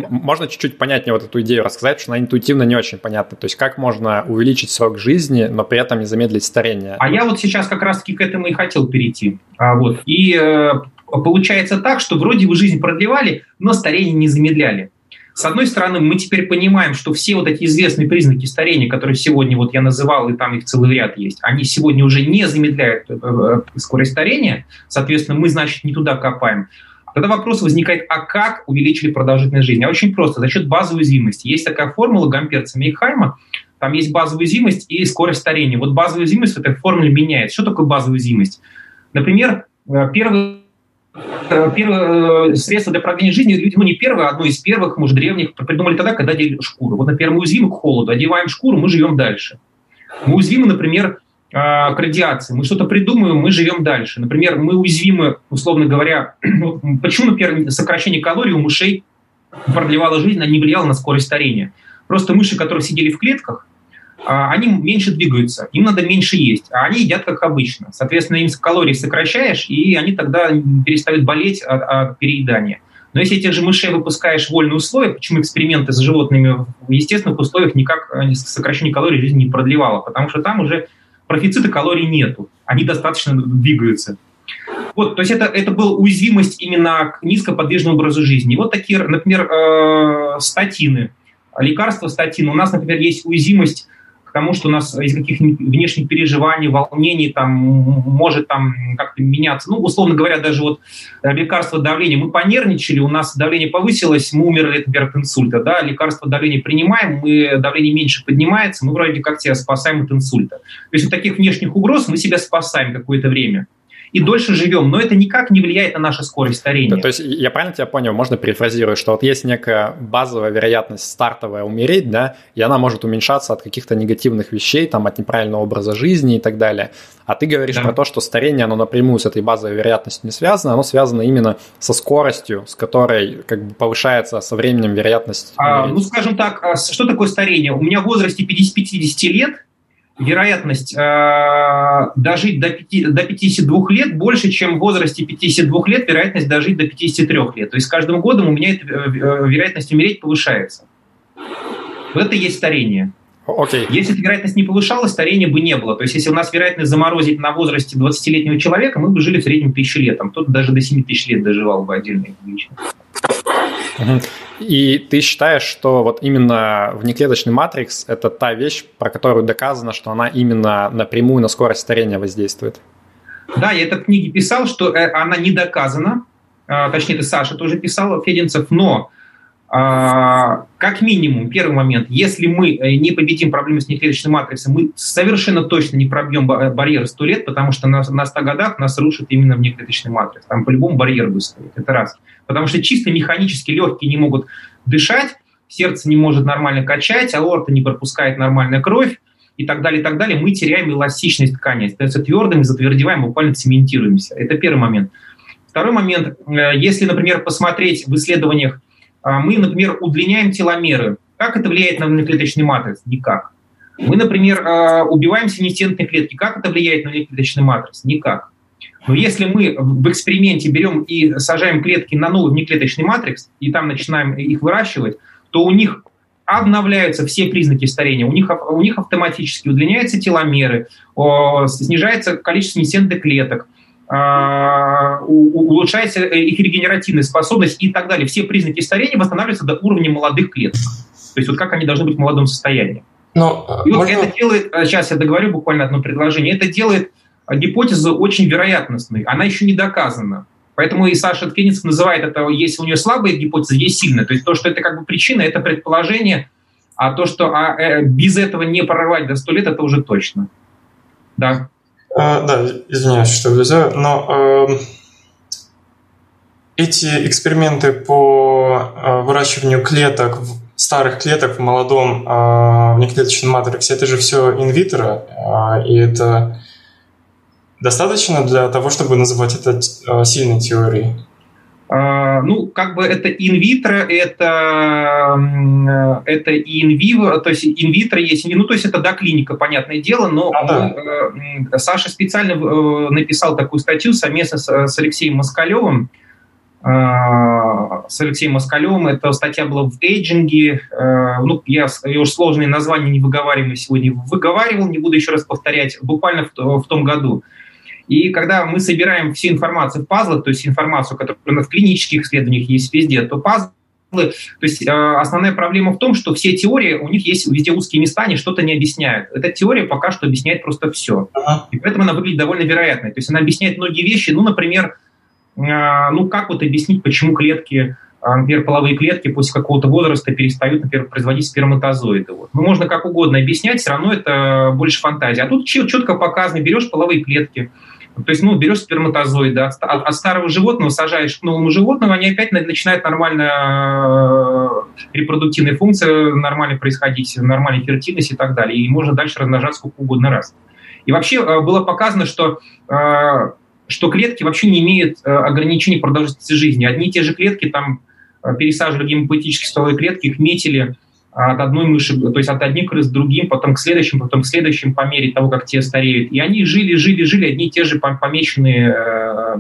можно чуть-чуть понятнее вот эту идею рассказать, что она интуитивно не очень понятна. То есть как можно увеличить срок жизни, но при этом не замедлить старение? А я вот сейчас как раз-таки к этому и хотел перейти. А, вот. И э, получается так, что вроде вы жизнь продлевали, но старение не замедляли. С одной стороны, мы теперь понимаем, что все вот эти известные признаки старения, которые сегодня вот я называл, и там их целый ряд есть, они сегодня уже не замедляют э, э, скорость старения, соответственно, мы, значит, не туда копаем. Тогда вопрос возникает, а как увеличили продолжительность жизни? А очень просто, за счет базовой уязвимости. Есть такая формула Гамперца Мейхайма, там есть базовая уязвимость и скорость старения. Вот базовая уязвимость в этой формуле меняется. Что такое базовая уязвимость? Например, э, первый первое э, средство для продления жизни, ну не первое, а одно из первых, может, древних, придумали тогда, когда одели шкуру. Вот, например, мы уязвимы к холоду, одеваем шкуру, мы живем дальше. Мы уязвимы, например, э, к радиации. Мы что-то придумаем, мы живем дальше. Например, мы уязвимы, условно говоря, почему, например, сокращение калорий у мышей продлевало жизнь, а не влияло на скорость старения. Просто мыши, которые сидели в клетках, а, они меньше двигаются, им надо меньше есть, а они едят как обычно. Соответственно, им калории сокращаешь, и они тогда перестают болеть от, от переедания. Но если этих же мышей выпускаешь в вольные условия, почему эксперименты с животными в естественных условиях никак э, сокращение калорий жизни не продлевало? Потому что там уже профицита калорий нету, они достаточно двигаются. Вот, то есть это, это была уязвимость именно к низкоподвижному образу жизни. Вот такие, например, э, статины, лекарства статины. У нас, например, есть уязвимость к тому, что у нас из каких-нибудь внешних переживаний, волнений там может там как-то меняться. Ну, условно говоря, даже вот э, лекарство давления. Мы понервничали, у нас давление повысилось, мы умерли, например, от инсульта. Да? Лекарство давления принимаем, мы, давление меньше поднимается, мы вроде как себя спасаем от инсульта. То есть от таких внешних угроз мы себя спасаем какое-то время и дольше живем, но это никак не влияет на нашу скорость старения. То, то есть я правильно тебя понял, можно перефразировать, что вот есть некая базовая вероятность стартовая умереть, да, и она может уменьшаться от каких-то негативных вещей, там, от неправильного образа жизни и так далее. А ты говоришь да. про то, что старение, оно напрямую с этой базовой вероятностью не связано, оно связано именно со скоростью, с которой как бы повышается со временем вероятность. А, ну, скажем так, а что такое старение? У меня в возрасте 50 лет – вероятность э, дожить до, 5, до 52 лет больше, чем в возрасте 52 лет вероятность дожить до 53 лет. То есть с каждым годом у меня эта э, вероятность умереть повышается. Это и есть старение. Окей. Если эта вероятность не повышалась, старения бы не было. То есть, если у нас вероятность заморозить на возрасте 20-летнего человека, мы бы жили в среднем тысячу лет. Там кто-то даже до 7 тысяч лет доживал бы отдельно лично. И ты считаешь, что вот именно внеклеточный матрикс – это та вещь, про которую доказано, что она именно напрямую на скорость старения воздействует? Да, я это в книге писал, что э, она не доказана, а, точнее, это Саша тоже писал, Фединцев, но как минимум, первый момент, если мы э, не победим проблему с неклеточной матрицей, мы совершенно точно не пробьем барьер 100 лет, потому что на, на 100 годах нас рушит именно внеклеточная матрица. Там по-любому барьер стоять. Это раз. Потому что чисто механически легкие не могут дышать, сердце не может нормально качать, аорта не пропускает нормальная кровь и так далее, и так далее. Мы теряем эластичность ткани, становится твердым, затвердеваем, буквально цементируемся. Это первый момент. Второй момент. Э, если, например, посмотреть в исследованиях а мы, например, удлиняем теломеры. Как это влияет на внеклеточный матриц? Никак. Мы, например, а, убиваем синестентные клетки. Как это влияет на внеклеточный матриц? Никак. Но если мы в эксперименте берем и сажаем клетки на новый внеклеточный матрикс, и там начинаем их выращивать, то у них обновляются все признаки старения. У них, у них автоматически удлиняются теломеры, снижается количество синестентных клеток, а, улучшается э, их регенеративная способность и так далее. Все признаки старения восстанавливаются до уровня молодых клеток. То есть вот как они должны быть в молодом состоянии. Но, и вот можно... это делает, сейчас я договорю буквально одно предложение, это делает гипотезу очень вероятностной. Она еще не доказана. Поэтому и Саша Ткинец называет это, если у нее слабая гипотеза, есть сильная. То есть то, что это как бы причина, это предположение, а то, что а, э, без этого не прорвать до 100 лет, это уже точно. Да. А, да, извиняюсь, что влезаю, но э, эти эксперименты по э, выращиванию клеток, старых клеток в молодом э, внеклеточном матриксе, это же все инвитро, э, и это достаточно для того, чтобы называть это э, сильной теорией? А, ну, как бы это инвитро, это, это и инвиво, то есть инвитро есть, ну, то есть это, да, клиника, понятное дело, но а, да. мы, э, Саша специально э, написал такую статью совместно с, с Алексеем Москалевым, а, с Алексеем Москалевым. Эта статья была в эйджинге. Э, ну, я ее уж сложные названия не выговариваю сегодня выговаривал, не буду еще раз повторять, буквально в, в том году. И когда мы собираем всю информацию в пазлы, то есть информацию, которая в клинических исследованиях есть везде, то пазлы то есть э, основная проблема в том, что все теории, у них есть везде узкие места, они что-то не объясняют. Эта теория пока что объясняет просто все. И поэтому она выглядит довольно вероятной. То есть она объясняет многие вещи, ну, например, э, ну, как вот объяснить, почему клетки, э, например, половые клетки после какого-то возраста перестают, например, производить сперматозоиды. Вот. Ну, можно как угодно объяснять, все равно это больше фантазия. А тут четко показано, берешь половые клетки, то есть, ну, берешь сперматозоиды от, от, от старого животного, сажаешь к новому животному, они опять начинают нормально э, репродуктивная функция нормально происходить, нормальная фертильность и так далее. И можно дальше размножаться сколько угодно раз. И вообще э, было показано, что э, что клетки вообще не имеют ограничений продолжительности жизни. Одни и те же клетки там пересаживали гемопоэтические стволовые клетки, их метили, от одной мыши, то есть от одних крыс к другим, потом к следующим, потом к следующим по мере того, как те стареют. И они жили, жили, жили, одни и те же помеченные э,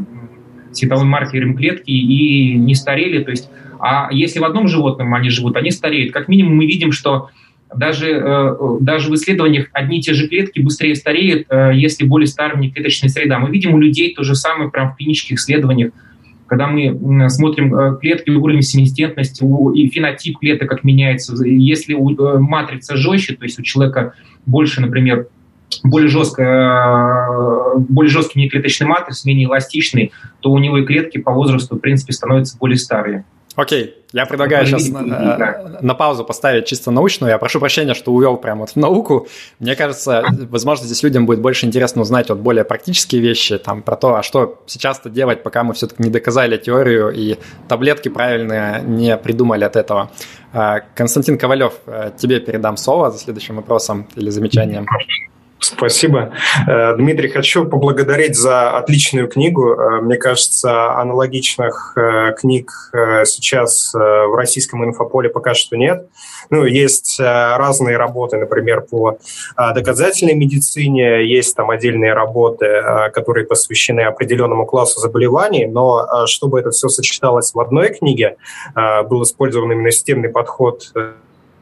цветовым маркером клетки и не старели. То есть, а если в одном животном они живут, они стареют. Как минимум мы видим, что даже, э, даже в исследованиях одни и те же клетки быстрее стареют, э, если более старая внеклеточная среда. Мы видим у людей то же самое прямо в клинических исследованиях когда мы смотрим э, клетки, уровень семистентности и фенотип клеток как меняется, если э, матрица жестче, то есть у человека больше, например, более, жесткая, э, более жесткий неклеточный матрис, менее эластичный, то у него и клетки по возрасту, в принципе, становятся более старые. Окей, я предлагаю сейчас на, на паузу поставить чисто научную. Я прошу прощения, что увел прямо вот в науку. Мне кажется, возможно, здесь людям будет больше интересно узнать вот более практические вещи, там, про то, а что сейчас-то делать, пока мы все-таки не доказали теорию и таблетки правильные не придумали от этого. А, Константин Ковалев, э, тебе передам слово за следующим вопросом или замечанием. Спасибо. Э, Дмитрий, хочу поблагодарить за отличную книгу. Э, мне кажется, аналогичных э, книг сейчас в российском инфополе пока что нет. Ну, есть разные работы, например, по доказательной медицине, есть там отдельные работы, которые посвящены определенному классу заболеваний, но чтобы это все сочеталось в одной книге, был использован именно системный подход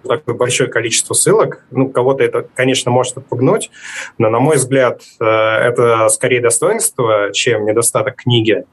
такое большое количество ссылок. Ну, кого-то это, конечно, может отпугнуть, но, на мой взгляд, э, это скорее достоинство, чем недостаток книги.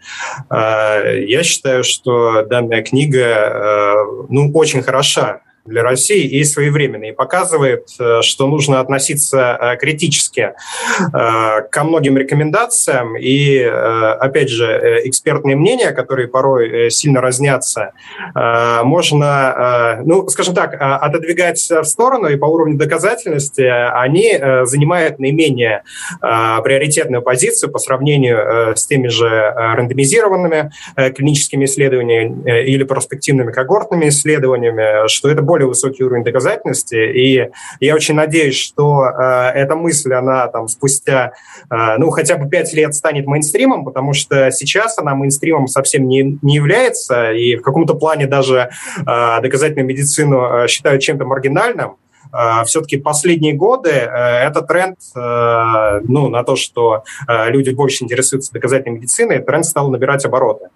Э, я считаю, что данная книга, э, ну, очень хороша для России и своевременный, и показывает, э, что нужно относиться э, критически э, ко многим рекомендациям, и, опять же, экспертные мнения, которые порой сильно разнятся, можно, ну, скажем так, отодвигать в сторону, и по уровню доказательности они занимают наименее приоритетную позицию по сравнению с теми же рандомизированными клиническими исследованиями или перспективными когортными исследованиями, что это более высокий уровень доказательности, и я очень надеюсь, что э, эта мысль, она там спустя, э, ну, хотя бы пять лет станет мейнстримом, потому что сейчас она мейнстримом совсем не, не является, и в каком-то плане даже э, доказательную медицину э, считают чем-то маргинальным, э, все-таки последние годы э, этот тренд ну, на то, что люди больше интересуются доказательной медициной, тренд стал набирать обороты.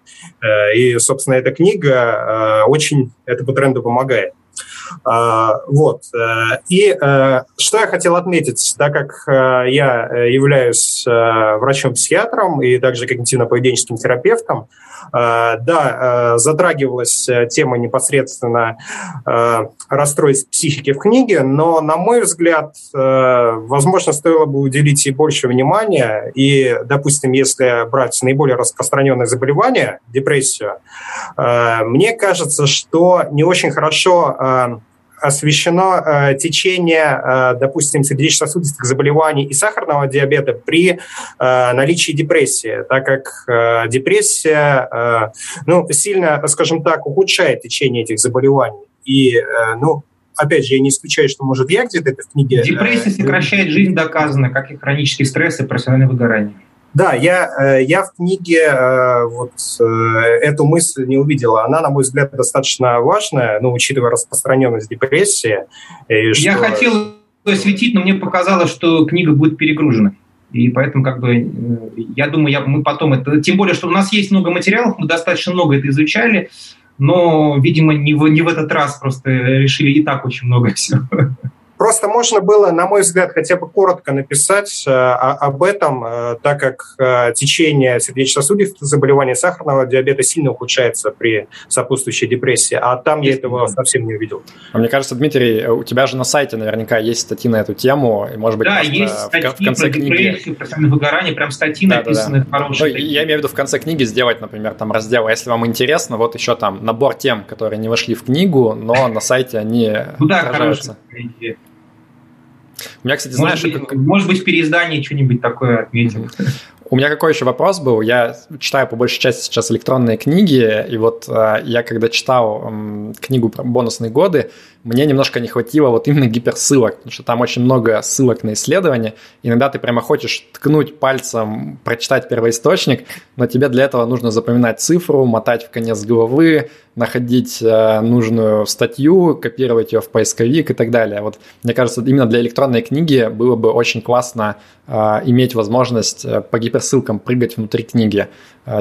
И, собственно, эта книга очень этому тренду помогает. А, вот. Э, и э, что я хотел отметить, так как э, я являюсь врачом-психиатром и также когнитивно-поведенческим терапевтом, да, затрагивалась тема непосредственно расстройств психики в книге, но, на мой взгляд, возможно, стоило бы уделить ей больше внимания. И, допустим, если брать наиболее распространенное заболевание, депрессию, мне кажется, что не очень хорошо освещено э, течение, э, допустим, сердечно-сосудистых заболеваний и сахарного диабета при э, наличии депрессии, так как депрессия ну, сильно, скажем так, ухудшает течение этих заболеваний. И, ну, опять же, я не исключаю, что, может, я где-то это в книге... Депрессия сокращает жизнь, доказано, как и хронический стресс и профессиональное выгорание. Да, я, э, я в книге э, вот э, эту мысль не увидела. Она, на мой взгляд, достаточно важная, ну, учитывая распространенность депрессии. И что... Я хотел осветить, но мне показалось, что книга будет перегружена. И поэтому, как бы, я думаю, я, мы потом это... Тем более, что у нас есть много материалов, мы достаточно много это изучали, но, видимо, не в, не в этот раз просто решили и так очень много всего. Просто можно было, на мой взгляд, хотя бы коротко написать э, об этом, э, так как э, течение сердечно-сосудистых заболеваний сахарного диабета сильно ухудшается при сопутствующей депрессии, а там есть, я этого да. совсем не увидел. А мне кажется, Дмитрий, у тебя же на сайте наверняка есть статьи на эту тему, и, может быть, да, есть статьи в конце про книги... депрессию, про выгорание, прям статьи да, написаны да, да. хорошие. Ну, я имею в виду в конце книги сделать, например, там раздел, а если вам интересно, вот еще там набор тем, которые не вошли в книгу, но на сайте они ну, да, отражаются. У меня, кстати, знаешь... Может быть, может быть в переиздании что-нибудь такое отметим. У меня какой еще вопрос был? Я читаю по большей части сейчас электронные книги, и вот э, я когда читал э, книгу про бонусные годы, мне немножко не хватило вот именно гиперссылок, потому что там очень много ссылок на исследования. Иногда ты прямо хочешь ткнуть пальцем, прочитать первоисточник, но тебе для этого нужно запоминать цифру, мотать в конец головы, находить э, нужную статью, копировать ее в поисковик и так далее. Вот мне кажется, именно для электронной книги было бы очень классно э, иметь возможность э, по гиперссылкам прыгать внутри книги.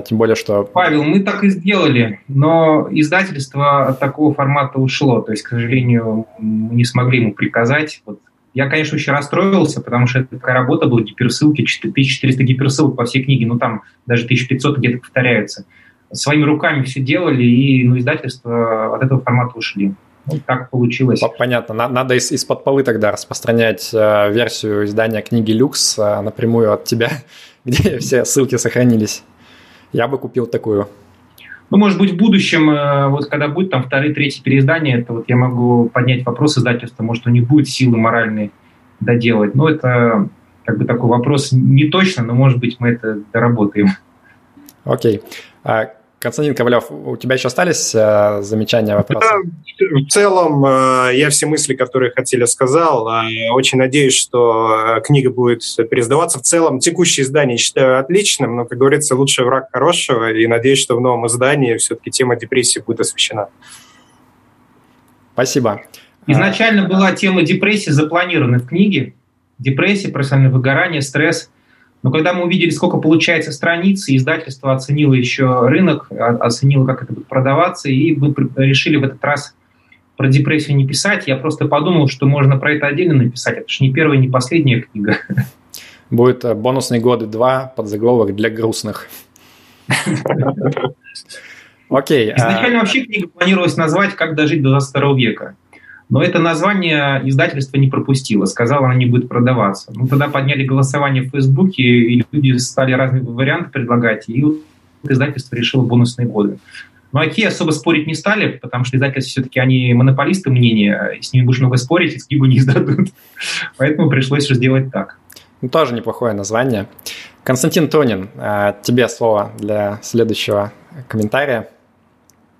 Тем более, что... Павел, мы так и сделали, но издательство от такого формата ушло. То есть, к сожалению, мы не смогли ему приказать. Вот я, конечно, очень расстроился, потому что это такая работа была, гиперссылки, 1400 гиперссылок по всей книге, ну там даже 1500 где-то повторяются своими руками все делали, и ну, издательства от этого формата ушли. Ну, так получилось. Понятно. Надо из- из-под полы тогда распространять э, версию издания книги «Люкс» э, напрямую от тебя, где все ссылки сохранились. Я бы купил такую. Ну, может быть, в будущем, э, вот когда будет там вторые, третьи переиздания, это вот я могу поднять вопрос издательства, может, у них будет силы моральные доделать. Но это как бы такой вопрос не точно, но, может быть, мы это доработаем. Окей. А Константин Ковалев, у тебя еще остались э, замечания, вопросы? Да, в целом э, я все мысли, которые хотели, сказал. Э, очень надеюсь, что э, книга будет переиздаваться. В целом текущее издание считаю отличным, но, как говорится, лучший враг хорошего. И надеюсь, что в новом издании все-таки тема депрессии будет освещена. Спасибо. Изначально была тема депрессии запланирована в книге. Депрессия, профессиональное выгорание, стресс – но когда мы увидели, сколько получается страниц, издательство оценило еще рынок, оценило, как это будет продаваться, и мы решили в этот раз про депрессию не писать. Я просто подумал, что можно про это отдельно написать. Это же не первая, не последняя книга. Будет э, бонусные годы 2 под заголовок для грустных. Окей. А Изначально вообще книга планировалась назвать «Как дожить до 22 века». Но это название издательство не пропустило, сказала, она не будет продаваться. Ну, тогда подняли голосование в Фейсбуке, и люди стали разные варианты предлагать, и издательство решило бонусные годы. Но окей, особо спорить не стали, потому что издательства все-таки они монополисты мнения, и с ними будешь много спорить, и книгу не издадут. Поэтому пришлось сделать так. Ну, тоже неплохое название. Константин Тонин, а, тебе слово для следующего комментария.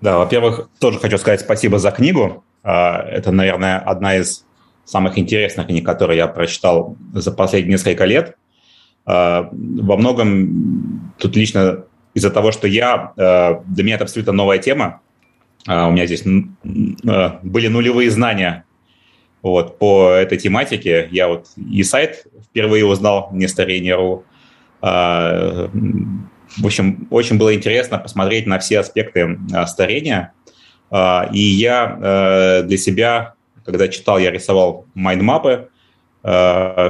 Да, во-первых, тоже хочу сказать спасибо за книгу. А, это, наверное, одна из самых интересных книг, которые я прочитал за последние несколько лет. А, во многом тут лично из-за того, что я, для меня это абсолютно новая тема. У меня здесь были нулевые знания вот, по этой тематике. Я вот и сайт впервые узнал, не старение.ру. А, в общем, очень было интересно посмотреть на все аспекты а, старения. А, и я э, для себя, когда читал, я рисовал майндмапы,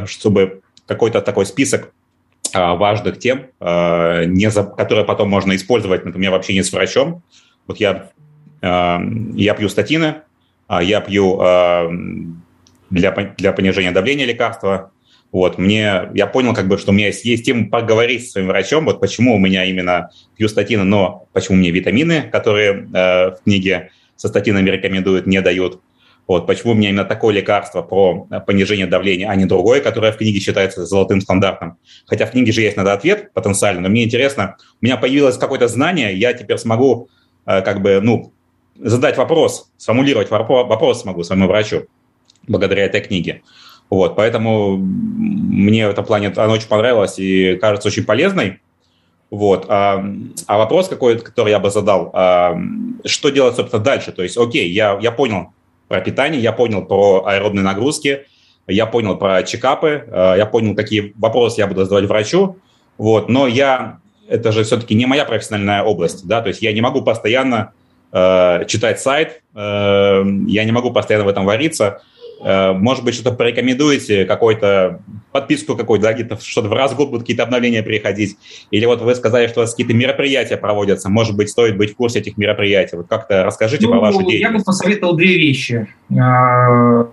чтобы какой-то такой список важных тем, не за, которые потом можно использовать, например, в общении с врачом. Вот я, я пью статины, я пью для, для понижения давления лекарства. Вот, мне, я понял, как бы, что у меня есть, есть тема поговорить с своим врачом, вот почему у меня именно пью статины, но почему мне витамины, которые э, в книге со статинами рекомендуют, не дают. Вот, почему у меня именно такое лекарство про понижение давления, а не другое, которое в книге считается золотым стандартом. Хотя в книге же есть надо ответ потенциально, но мне интересно, у меня появилось какое-то знание, я теперь смогу э, как бы, ну, задать вопрос, сформулировать вопрос смогу своему врачу благодаря этой книге. Вот, поэтому мне в этом плане она очень понравилась и кажется очень полезной. Вот. А, а вопрос какой, который я бы задал, а, что делать, собственно, дальше? То есть, окей, я, я понял про питание, я понял про аэробные нагрузки, я понял про чекапы, а, я понял, какие вопросы я буду задавать врачу, вот, но я, это же все-таки не моя профессиональная область, да, то есть я не могу постоянно э, читать сайт, э, я не могу постоянно в этом вариться, может быть, что-то порекомендуете, какой-то подписку какой-то, да, где-то что-то в раз в год будут какие-то обновления приходить. Или вот вы сказали, что у вас какие-то мероприятия проводятся. Может быть, стоит быть в курсе этих мероприятий. Вот как-то расскажите ну, про вашу деятельность. Я бы посоветовал две вещи. А,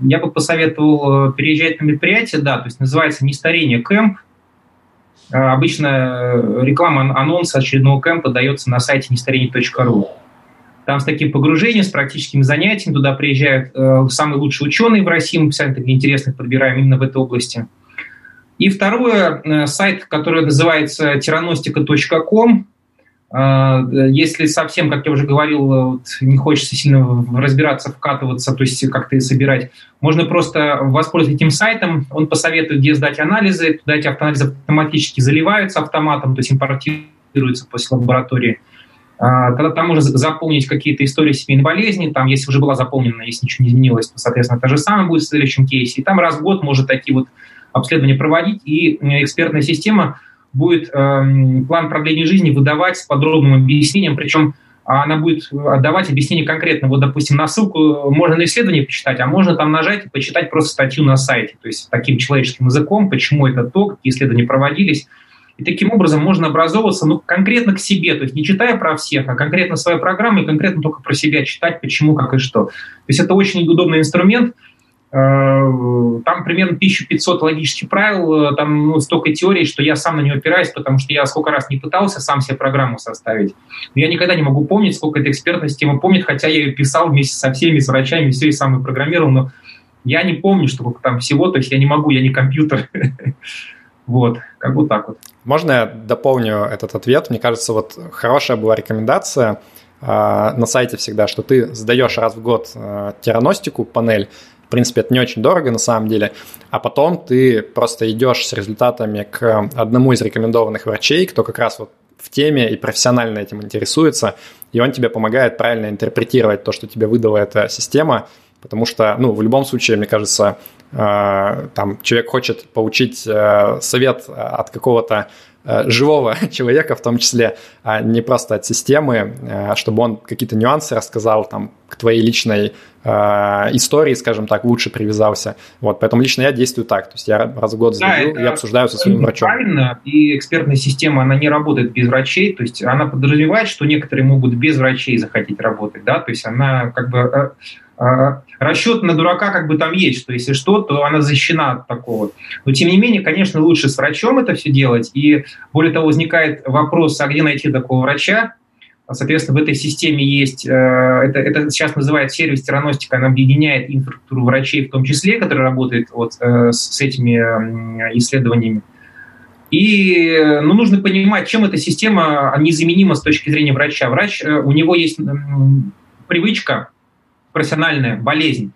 я бы посоветовал э, переезжать на мероприятие, да, то есть называется «Не старение кэмп». Обычно реклама анонса очередного кэмпа дается на сайте нестарение.ру. Там с таким погружением, с практическими занятиями туда приезжают э, самые лучшие ученые в России, мы специально таких интересных подбираем именно в этой области. И второе, э, сайт, который называется tiranostica.com. Э, если совсем, как я уже говорил, э, вот, не хочется сильно разбираться, вкатываться, то есть как-то собирать, можно просто воспользоваться этим сайтом. Он посоветует, где сдать анализы. Туда эти автоанализы автоматически заливаются автоматом, то есть импортируются после лаборатории. Тогда там можно заполнить какие-то истории семейной болезни, там, если уже была заполнена, если ничего не изменилось, то, соответственно, то же самое будет в следующем кейсе. И там раз в год может такие вот обследования проводить, и экспертная система будет э, план продления жизни выдавать с подробным объяснением, причем она будет отдавать объяснение конкретно. Вот, допустим, на ссылку можно на исследование почитать, а можно там нажать и почитать просто статью на сайте, то есть таким человеческим языком, почему это то, какие исследования проводились, и таким образом можно образовываться ну, конкретно к себе, то есть не читая про всех, а конкретно свою программу и конкретно только про себя читать, почему, как и что. То есть это очень удобный инструмент. Э, там примерно 1500 логических правил, э, там ну, столько теорий, что я сам на нее опираюсь, потому что я сколько раз не пытался сам себе программу составить. Но я никогда не могу помнить, сколько эта экспертная система помнит, хотя я ее писал вместе со всеми, с врачами, все и сам и программировал, но я не помню, сколько там всего, то есть я не могу, я не компьютер. Вот, как бы так вот. Можно я дополню этот ответ? Мне кажется, вот хорошая была рекомендация э, на сайте всегда, что ты сдаешь раз в год э, терраностику, панель, в принципе, это не очень дорого на самом деле, а потом ты просто идешь с результатами к одному из рекомендованных врачей, кто как раз вот в теме и профессионально этим интересуется, и он тебе помогает правильно интерпретировать то, что тебе выдала эта система, потому что, ну, в любом случае, мне кажется, там человек хочет получить совет от какого-то Э, живого человека, в том числе, а не просто от системы, э, чтобы он какие-то нюансы рассказал там к твоей личной э, истории, скажем так, лучше привязался. Вот, поэтому лично я действую так, то есть я раз в год захожу да, и обсуждаю со своим врачом. Правильно, и экспертная система, она не работает без врачей, то есть она подразумевает, что некоторые могут без врачей захотеть работать, да, то есть она как бы расчет на дурака как бы там есть, что если что, то она защищена от такого. Но тем не менее, конечно, лучше с врачом это все делать. И более того, возникает вопрос, а где найти такого врача? Соответственно, в этой системе есть, э, это, это сейчас называется сервис терапевтика, она объединяет инфраструктуру врачей в том числе, которые работают вот э, с этими исследованиями. И ну, нужно понимать, чем эта система незаменима с точки зрения врача. Врач, э, у него есть привычка профессиональная болезнь,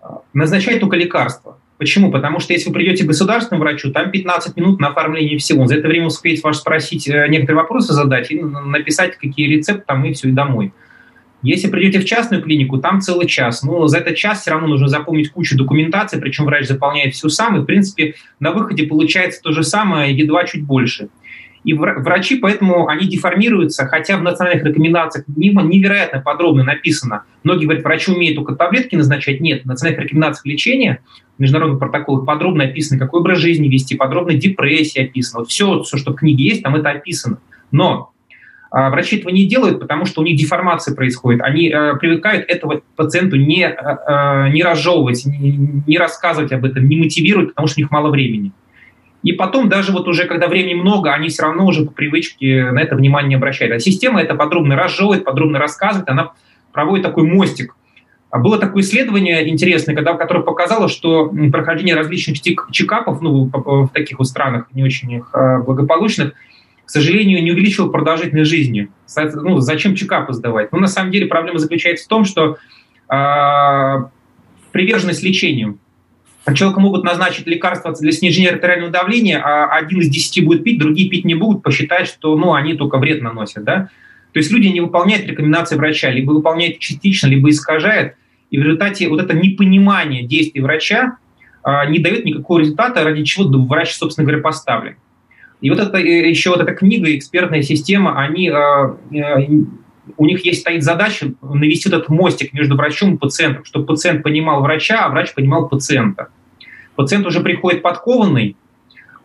а, назначать только лекарства. Почему? Потому что если вы придете к государственному врачу, там 15 минут на оформление всего. Он за это время успеет вас спросить э, некоторые вопросы задать и написать, какие рецепты там, и все, и домой. Если придете в частную клинику, там целый час. Но за этот час все равно нужно запомнить кучу документации, причем врач заполняет все сам, и, в принципе, на выходе получается то же самое, едва чуть больше. И врачи поэтому они деформируются, хотя в национальных рекомендациях невероятно подробно написано. Многие говорят, врачи умеют только таблетки назначать. Нет, в национальных рекомендациях лечения, в международных протоколах подробно описано, какой образ жизни вести, подробно депрессия описана. Вот все, все, что в книге есть, там это описано. Но а, врачи этого не делают, потому что у них деформация происходит. Они э, привыкают этого пациенту не, э, не разжевывать, не, не рассказывать об этом, не мотивировать, потому что у них мало времени. И потом даже вот уже, когда времени много, они все равно уже по привычке на это внимание не обращают. А система это подробно разжевывает, подробно рассказывает, она проводит такой мостик. А было такое исследование интересное, когда, которое показало, что прохождение различных чекапов ну, в таких вот странах не очень а, благополучных, к сожалению, не увеличило продолжительность жизни. Ну, зачем чекапы сдавать? Ну, на самом деле проблема заключается в том, что э, приверженность лечению. Человеку могут назначить лекарства для снижения артериального давления, а один из десяти будет пить, другие пить не будут, посчитать, что ну, они только вред наносят. Да? То есть люди не выполняют рекомендации врача, либо выполняют частично, либо искажают. И в результате вот это непонимание действий врача а, не дает никакого результата, ради чего врач, собственно говоря, поставлен. И вот это э, еще вот эта книга, экспертная система, они, а, э, у них есть стоит задача навести этот мостик между врачом и пациентом, чтобы пациент понимал врача, а врач понимал пациента. Пациент уже приходит подкованный,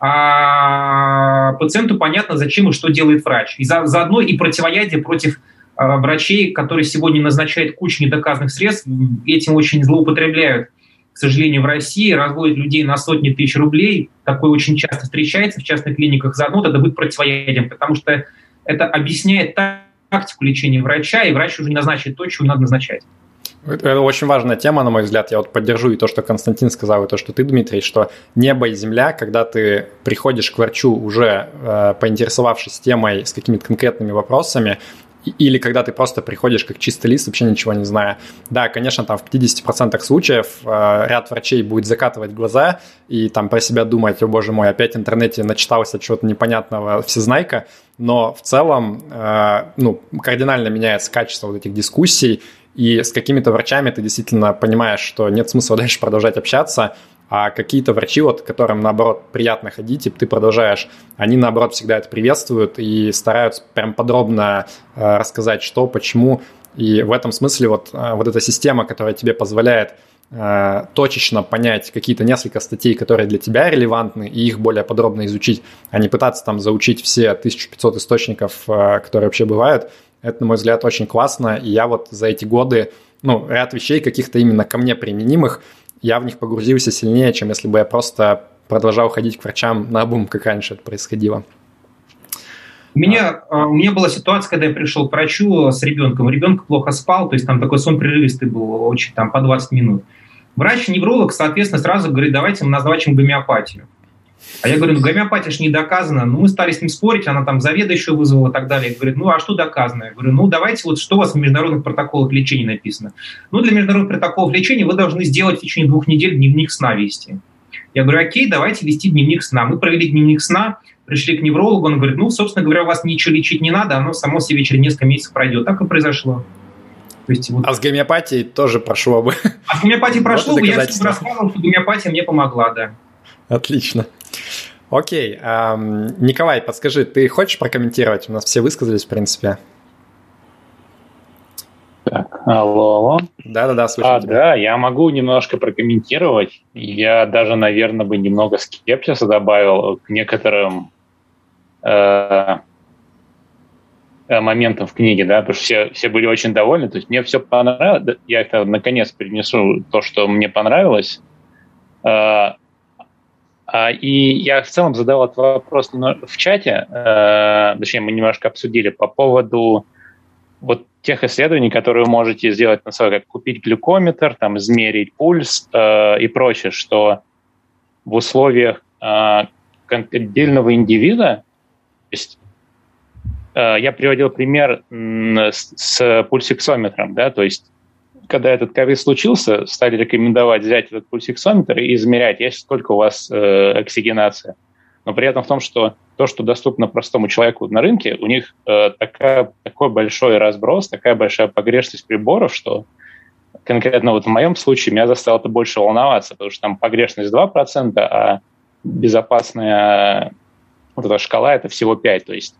а пациенту понятно, зачем и что делает врач. И за, заодно и противоядие против э, врачей, которые сегодня назначают кучу недоказанных средств, этим очень злоупотребляют, к сожалению, в России, разводят людей на сотни тысяч рублей. Такое очень часто встречается в частных клиниках. Заодно это будет противоядием, потому что это объясняет тактику лечения врача, и врач уже назначит то, что надо назначать. Это очень важная тема, на мой взгляд. Я вот поддержу и то, что Константин сказал, и то, что ты, Дмитрий, что небо и земля, когда ты приходишь к врачу уже э, поинтересовавшись темой с какими-то конкретными вопросами, или когда ты просто приходишь как чистый лист, вообще ничего не зная. Да, конечно, там в 50% случаев э, ряд врачей будет закатывать глаза и там про себя думать, о боже мой, опять в интернете начитался чего-то непонятного всезнайка, но в целом э, ну, кардинально меняется качество вот этих дискуссий, и с какими-то врачами ты действительно понимаешь, что нет смысла дальше продолжать общаться, а какие-то врачи, вот, которым, наоборот, приятно ходить, и ты продолжаешь, они, наоборот, всегда это приветствуют и стараются прям подробно э, рассказать, что, почему. И в этом смысле вот, э, вот эта система, которая тебе позволяет э, точечно понять какие-то несколько статей, которые для тебя релевантны, и их более подробно изучить, а не пытаться там заучить все 1500 источников, э, которые вообще бывают, это, на мой взгляд, очень классно. И я вот за эти годы, ну, ряд вещей каких-то именно ко мне применимых, я в них погрузился сильнее, чем если бы я просто продолжал ходить к врачам на обум, как раньше это происходило. У меня, а, у меня была ситуация, когда я пришел к врачу с ребенком. Ребенок плохо спал, то есть там такой сон прерывистый был, очень там по 20 минут. Врач-невролог, соответственно, сразу говорит, давайте мы назначим гомеопатию. А я говорю, ну гомеопатия же не доказана. Ну мы стали с ним спорить, она там заведующую вызвала и так далее. Говорит, ну а что доказано? Я говорю, ну давайте вот что у вас в международных протоколах лечения написано. Ну для международных протоколов лечения вы должны сделать в течение двух недель дневник сна вести. Я говорю, окей, давайте вести дневник сна. Мы провели дневник сна, пришли к неврологу, он говорит, ну, собственно говоря, у вас ничего лечить не надо, оно само себе через несколько месяцев пройдет. Так и произошло. То есть, вот... А с гомеопатией тоже прошло бы. А с гомеопатией прошло бы, я всем рассказывал, что гомеопатия мне помогла, да. Отлично. Окей. Эм, Николай, подскажи, ты хочешь прокомментировать? У нас все высказались, в принципе. Так, алло, алло. Да-да-да, слышно А, тебя. да, я могу немножко прокомментировать. Я даже, наверное, бы немного скепсиса добавил к некоторым э, э, моментам в книге, да, потому что все, все были очень довольны. То есть мне все понравилось. Я это наконец перенесу то, что мне понравилось. Э, а, и я в целом задал этот вопрос в чате, э, точнее, мы немножко обсудили по поводу вот тех исследований, которые вы можете сделать на свой, как купить глюкометр, там, измерить пульс и прочее, что в условиях отдельного индивида, то есть я приводил пример с, с пульсиксометром, да, то есть когда этот ковид случился, стали рекомендовать взять этот пульсиксометр и измерять, есть сколько у вас э, оксигенация. Но при этом в том, что то, что доступно простому человеку на рынке, у них э, такая, такой большой разброс, такая большая погрешность приборов, что конкретно вот в моем случае меня заставило это больше волноваться, потому что там погрешность 2%, а безопасная вот эта шкала это всего 5. То есть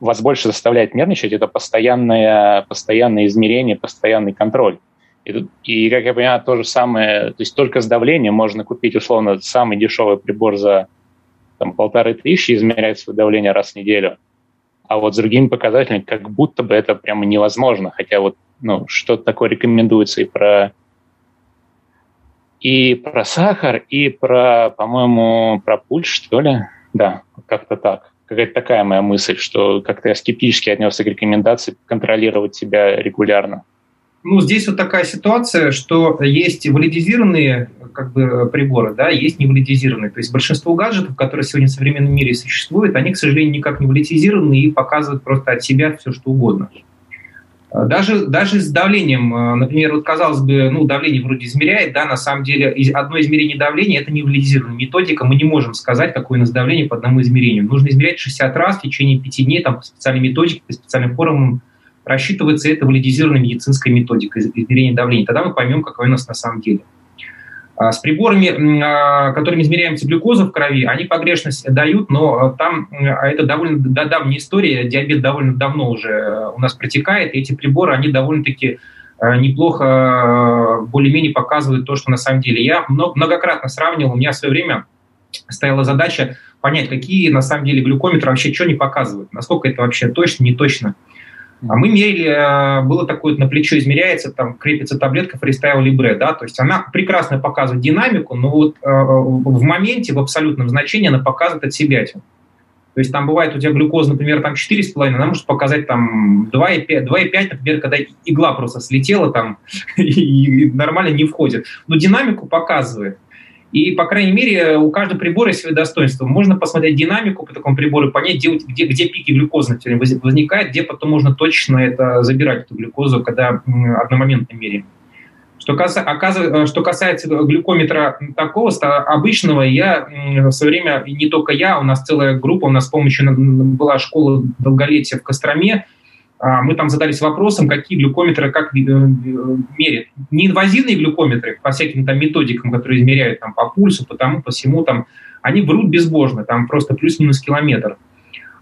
вас больше заставляет нервничать, это постоянное, постоянное измерение, постоянный контроль. И, и, как я понимаю, то же самое, то есть только с давлением можно купить, условно, самый дешевый прибор за там, полторы тысячи, измерять свое давление раз в неделю. А вот с другими показателями как будто бы это прямо невозможно. Хотя вот ну, что-то такое рекомендуется и про и про сахар, и про, по-моему, про пульс, что ли. Да, как-то так. Какая-то такая моя мысль, что как-то я скептически отнесся к рекомендации контролировать себя регулярно. Ну, здесь вот такая ситуация, что есть валидизированные как бы, приборы, да, есть невалидизированные. То есть большинство гаджетов, которые сегодня в современном мире существуют, они, к сожалению, никак не валидизированы и показывают просто от себя все, что угодно. Даже, даже с давлением, например, вот казалось бы, ну, давление вроде измеряет, да, на самом деле одно измерение давления – это не валидизированная методика, мы не можем сказать, какое у нас давление по одному измерению. Нужно измерять 60 раз в течение 5 дней, там, по специальной методике, по специальным формам рассчитывается это валидизированная медицинская методика измерения давления. Тогда мы поймем, какое у нас на самом деле. А с приборами, а, которыми измеряется глюкоза в крови, они погрешность дают, но там а это довольно давняя история, диабет довольно давно уже э, у нас протекает, и эти приборы, они довольно-таки э, неплохо э, более-менее показывают то, что на самом деле. Я многократно сравнивал, у меня в свое время стояла задача понять, какие на самом деле глюкометры вообще что не показывают, насколько это вообще точно, не точно. А мы мерили, э, было такое на плечо измеряется, там крепится таблетка Freestyle Libre, да, то есть она прекрасно показывает динамику, но вот э, в моменте, в абсолютном значении она показывает от себя. То есть там бывает у тебя глюкоза, например, там 4,5, она может показать там 2,5, 2,5 например, когда игла просто слетела там и нормально не входит. Но динамику показывает. И, по крайней мере, у каждого прибора есть свои достоинства. Можно посмотреть динамику по такому прибору, понять, где, где, где пики глюкозы возникают, где потом можно точно это забирать, эту глюкозу, когда одномоментно меряем. Что, касается, что касается глюкометра такого обычного, я в свое время, не только я, у нас целая группа, у нас с помощью была школа долголетия в Костроме, мы там задались вопросом, какие глюкометры как э, мерят. Неинвазивные глюкометры по всяким там методикам, которые измеряют там, по пульсу, по тому, по всему, там, они врут безбожно, там просто плюс-минус километр.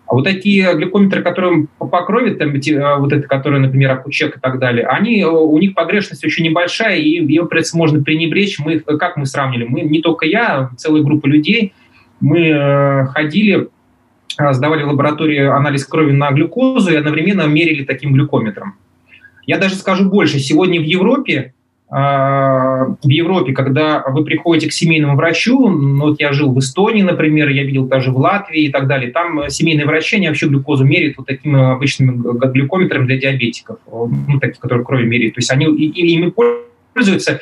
А вот такие глюкометры, которые по крови, там, э, вот это, которые, например, Акучек и так далее, они, э, у них погрешность очень небольшая, и ее, принципе, можно пренебречь. Мы, как мы сравнили? Мы, не только я, целая группа людей, мы ходили а, сдавали в лаборатории анализ крови на глюкозу и одновременно мерили таким глюкометром. Я даже скажу больше. Сегодня в Европе, а, в Европе, когда вы приходите к семейному врачу, ну, вот я жил в Эстонии, например, я видел даже в Латвии и так далее, там семейные врачи, они вообще глюкозу меряют вот таким обычным глюкометром для диабетиков, ну, таких, которые крови меряют. То есть они ими пользуются,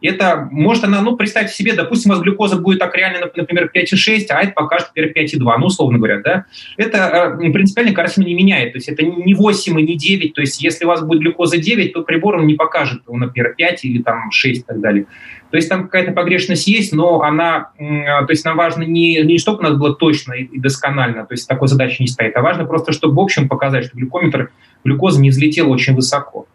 это может она, ну, представьте себе, допустим, у вас глюкоза будет так реально, например, 5,6, а это покажет, например, 5,2, ну, условно говоря, да. Это э, принципиально картину не меняет, то есть это не 8 и не 9, то есть если у вас будет глюкоза 9, то прибор он не покажет, например, 5 или там 6 и так далее. То есть там какая-то погрешность есть, но она, то есть нам важно не, не чтобы у нас было точно и досконально, то есть такой задачи не стоит, а важно просто, чтобы в общем показать, что глюкометр, глюкоза не взлетела очень высоко.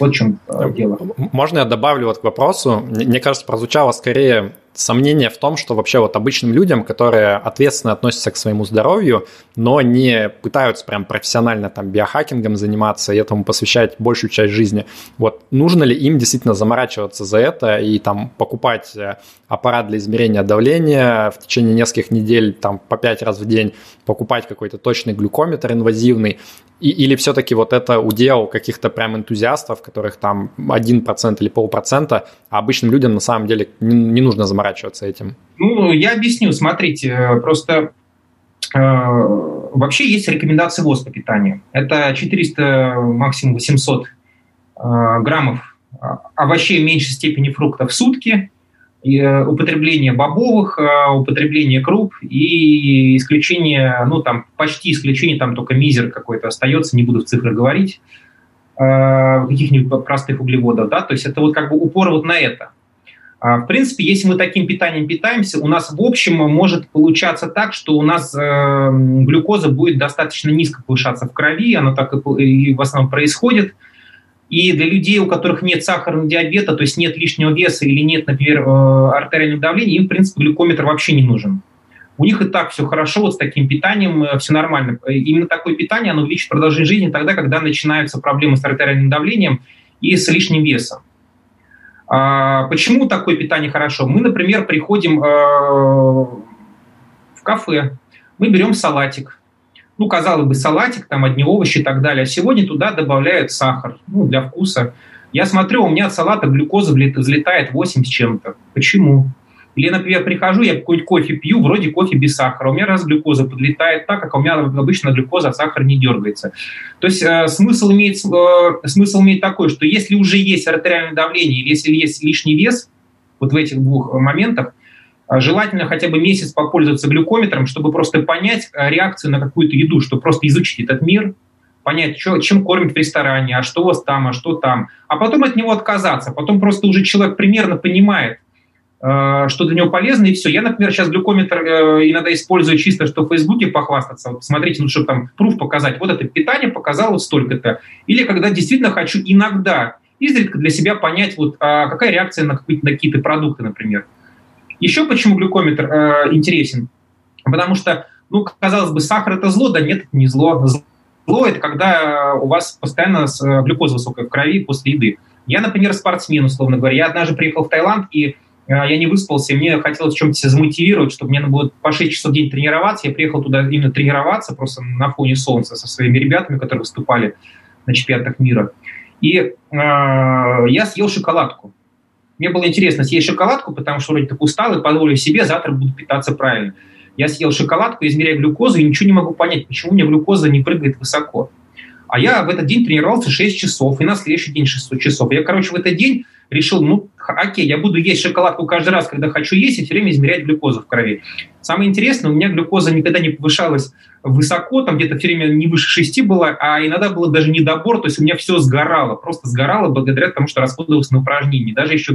Вот в чем э, дело. Можно я добавлю вот к вопросу? Мне кажется, прозвучало скорее сомнение в том, что вообще вот обычным людям, которые ответственно относятся к своему здоровью, но не пытаются прям профессионально там биохакингом заниматься и этому посвящать большую часть жизни, вот нужно ли им действительно заморачиваться за это и там покупать э, аппарат для измерения давления в течение нескольких недель там по пять раз в день, покупать какой-то точный глюкометр инвазивный, и, или все-таки вот это удел каких-то прям энтузиастов, которых там 1% или полпроцента, а обычным людям на самом деле не, не нужно заморачиваться этим? Ну, я объясню. Смотрите, э, просто э, вообще есть рекомендации ВОЗ по питанию. Это 400, максимум 800 э, граммов овощей в меньшей степени фруктов в сутки, Э, употребление бобовых, э, употребление круп и исключение, ну там почти исключение, там только мизер какой-то остается, не буду в цифрах говорить, э, каких-нибудь простых углеводов, да, то есть это вот как бы упор вот на это. А, в принципе, если мы таким питанием питаемся, у нас в общем может получаться так, что у нас глюкоза будет достаточно низко повышаться в крови, оно так и в основном происходит – и для людей, у которых нет сахарного диабета, то есть нет лишнего веса или нет, например, э, артериального давления, им, в принципе, глюкометр вообще не нужен. У них и так все хорошо, вот с таким питанием э, все нормально. Именно такое питание, оно увеличит продолжительность жизни тогда, когда начинаются проблемы с артериальным давлением и с лишним весом. А почему такое питание хорошо? Мы, например, приходим э, в кафе, мы берем салатик, ну, казалось бы, салатик, там одни овощи и так далее. А сегодня туда добавляют сахар, ну, для вкуса. Я смотрю, у меня от салата глюкоза взлетает 8 с чем-то. Почему? Или, например, прихожу, я какой-нибудь кофе пью, вроде кофе без сахара. У меня раз глюкоза подлетает так, как у меня обычно глюкоза, а сахар не дергается. То есть э, смысл, имеет, э, смысл имеет такой, что если уже есть артериальное давление, если есть лишний вес, вот в этих двух моментах, а желательно хотя бы месяц попользоваться глюкометром, чтобы просто понять э, реакцию на какую-то еду, чтобы просто изучить этот мир, понять, что, чем кормят в ресторане, а что у вас там, а что там. А потом от него отказаться. Потом просто уже человек примерно понимает, э, что для него полезно, и все. Я, например, сейчас глюкометр э, иногда использую чисто, что в Фейсбуке похвастаться. Вот смотрите, ну, чтобы там пруф показать. Вот это питание показало столько-то. Или когда действительно хочу иногда изредка для себя понять, вот а какая реакция на какие-то продукты, например. Еще почему глюкометр э, интересен? Потому что, ну, казалось бы, сахар это зло, да нет, это не зло. Зло это когда у вас постоянно э, глюкоза высокая в крови после еды. Я, например, спортсмен, условно говоря. Я однажды приехал в Таиланд, и э, я не выспался, и мне хотелось чем-то себя замотивировать, чтобы мне надо было по 6 часов в день тренироваться. Я приехал туда именно тренироваться, просто на фоне солнца со своими ребятами, которые выступали на чемпионатах мира. И э, я съел шоколадку. Мне было интересно съесть шоколадку, потому что вроде так устал и позволю себе, завтра буду питаться правильно. Я съел шоколадку, измеряю глюкозу и ничего не могу понять, почему у меня глюкоза не прыгает высоко. А я в этот день тренировался 6 часов, и на следующий день 6 часов. Я, короче, в этот день решил, ну, окей, я буду есть шоколадку каждый раз, когда хочу есть, и все время измерять глюкозу в крови. Самое интересное, у меня глюкоза никогда не повышалась высоко, там где-то все время не выше 6 было, а иногда было даже недобор, то есть у меня все сгорало, просто сгорало благодаря тому, что расходовалось на упражнения. Даже еще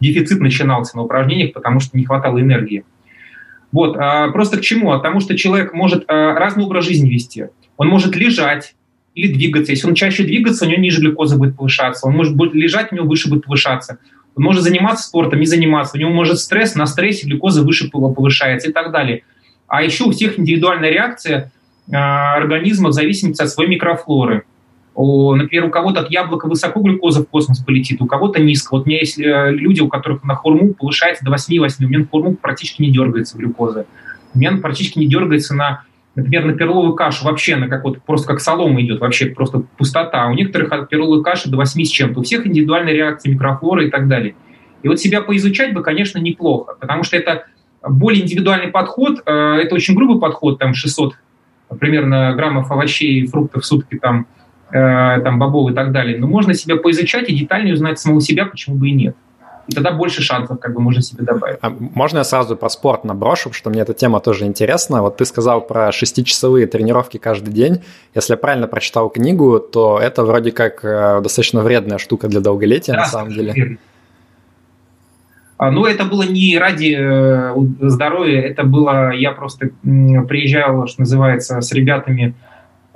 дефицит начинался на упражнениях, потому что не хватало энергии. Вот, а просто к чему? А тому, что человек может а, разный образ жизни вести. Он может лежать, или двигаться. Если он чаще двигаться, у него ниже глюкоза будет повышаться. Он может будет лежать, у него выше будет повышаться. Он может заниматься спортом, не заниматься. У него может стресс, на стрессе глюкоза выше повышается и так далее. А еще у всех индивидуальная реакция э, организма в зависимости от своей микрофлоры. Например, у кого-то от яблока высоко глюкоза в космос полетит, у кого-то низко. Вот у меня есть э, люди, у которых на хурму повышается до 8-8. У меня на хурму практически не дергается глюкоза. У меня практически не дергается на Например, на перловую кашу вообще она как вот просто как солома идет, вообще просто пустота. У некоторых от перловой каши до 8 с чем-то. У всех индивидуальная реакция микрофлоры и так далее. И вот себя поизучать бы, конечно, неплохо, потому что это более индивидуальный подход, э, это очень грубый подход, там 600 примерно граммов овощей и фруктов в сутки, там, э, там бобов и так далее. Но можно себя поизучать и детальнее узнать самого себя, почему бы и нет и тогда больше шансов как бы можно себе добавить. А можно я сразу про спорт наброшу, что мне эта тема тоже интересна. Вот ты сказал про шестичасовые тренировки каждый день. Если я правильно прочитал книгу, то это вроде как э, достаточно вредная штука для долголетия да, на самом деле. Верно. А, ну, это было не ради э, здоровья, это было, я просто приезжал, что называется, с ребятами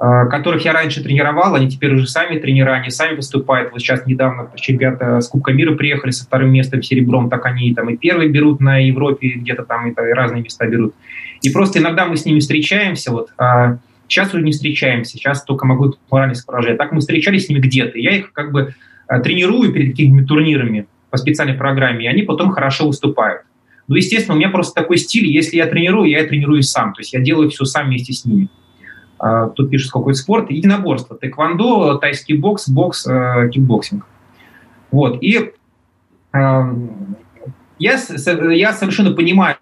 которых я раньше тренировал, они теперь уже сами тренера, они сами выступают. Вот сейчас недавно чемпионата с Кубка мира приехали со вторым местом серебром, так они там и первый берут на Европе, где-то там и разные места берут. И просто иногда мы с ними встречаемся, вот, а сейчас уже не встречаемся, сейчас только могу моральность поражать. Так мы встречались с ними где-то, я их как бы э, тренирую перед какими-то турнирами по специальной программе, и они потом хорошо выступают. Ну, естественно, у меня просто такой стиль, если я тренирую, я тренирую сам, то есть я делаю все сам вместе с ними. А, тут пишут, какой спорт, единоборство, тэквондо, тайский бокс, бокс, э, кикбоксинг. Вот, и я, я совершенно понимаю,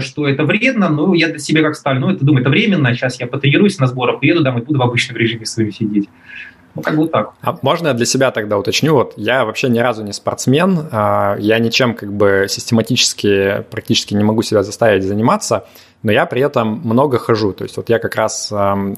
что это вредно, но я для себя как сталь, ну, это думаю, это временно, сейчас я потренируюсь на сборах, приеду домой, буду в обычном режиме своем сидеть. Ну, как бы так. А можно я для себя тогда уточню? Вот я вообще ни разу не спортсмен, а, я ничем как бы систематически практически не могу себя заставить заниматься, но я при этом много хожу. То есть вот я как раз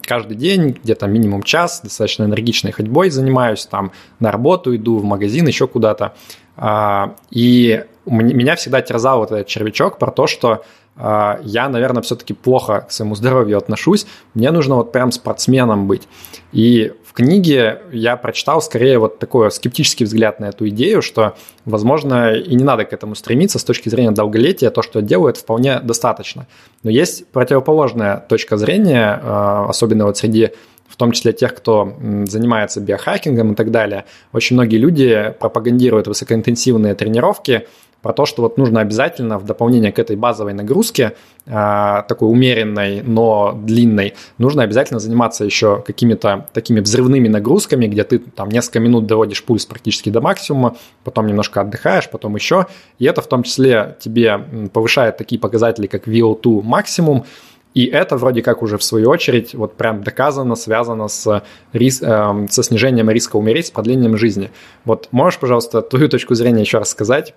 каждый день где-то минимум час достаточно энергичной ходьбой занимаюсь, там на работу иду, в магазин, еще куда-то. А, и меня всегда терзал вот этот червячок про то, что а, я, наверное, все-таки плохо к своему здоровью отношусь. Мне нужно вот прям спортсменом быть. И книге я прочитал скорее вот такой скептический взгляд на эту идею, что, возможно, и не надо к этому стремиться с точки зрения долголетия, то, что делают, вполне достаточно. Но есть противоположная точка зрения, а, особенно вот среди в том числе тех, кто занимается биохакингом и так далее. Очень многие люди пропагандируют высокоинтенсивные тренировки, про то, что вот нужно обязательно в дополнение к этой базовой нагрузке, а, такой умеренной, но длинной, нужно обязательно заниматься еще какими-то такими взрывными нагрузками, где ты там несколько минут доводишь пульс практически до максимума, потом немножко отдыхаешь, потом еще, и это в том числе тебе повышает такие показатели, как VO2 максимум, и это вроде как уже в свою очередь вот прям доказано, связано с рис, э, со снижением риска умереть, с продлением жизни. Вот можешь, пожалуйста, твою точку зрения еще раз сказать?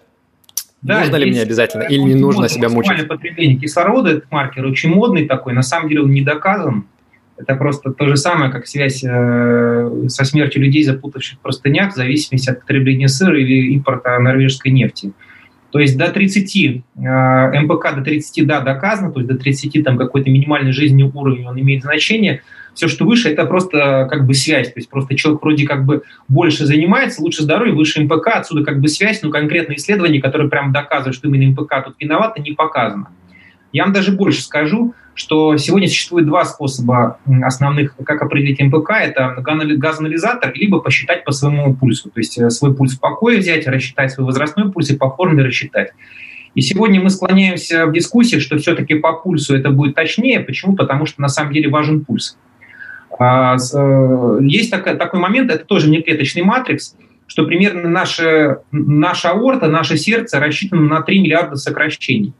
Да, нужно ли мне обязательно или не нужно себя мучить? потребление кислорода, этот маркер очень модный такой, на самом деле он не доказан. Это просто то же самое, как связь э, со смертью людей, запутавших в простынях, в зависимости от потребления сыра или импорта норвежской нефти. То есть до 30, э, МПК до 30, да, доказано, то есть до 30 там какой-то минимальный жизненный уровень, он имеет значение – все, что выше, это просто как бы связь. То есть просто человек вроде как бы больше занимается, лучше здоровье, выше МПК, отсюда как бы связь, но конкретные исследования, которые прям доказывают, что именно МПК тут виноваты, не показано. Я вам даже больше скажу, что сегодня существует два способа основных, как определить МПК. Это газоанализатор, либо посчитать по своему пульсу. То есть э, свой пульс в покое взять, рассчитать свой возрастной пульс и по формуле рассчитать. И сегодня мы склоняемся в дискуссии, что все-таки по пульсу это будет точнее. Почему? Потому что на самом деле важен пульс. А, э, есть такой момент, это тоже внеклеточный матрикс, что примерно наша, наша аорта, наше сердце рассчитано на 3 миллиарда сокращений.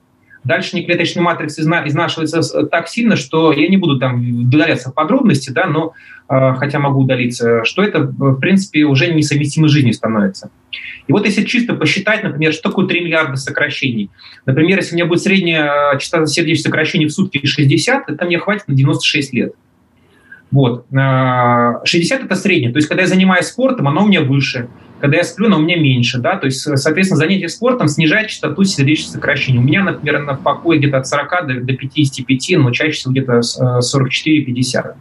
Дальше неклеточный матрикс изнашивается так сильно, что я не буду там удаляться в подробности, да, но э, хотя могу удалиться, что это, в принципе, уже несовместимо с жизнью становится. И вот если чисто посчитать, например, что такое 3 миллиарда сокращений. Например, если у меня будет средняя частота сердечных сокращений в сутки 60, это мне хватит на 96 лет. Вот. 60 а, – это среднее. То есть, когда я занимаюсь спортом, оно у меня выше. Когда я сплю, оно у меня меньше. Да? То есть, соответственно, занятие спортом снижает частоту сердечных сокращений. У меня, например, на покое где-то от 40 до, до 55, но чаще всего где-то 44-50.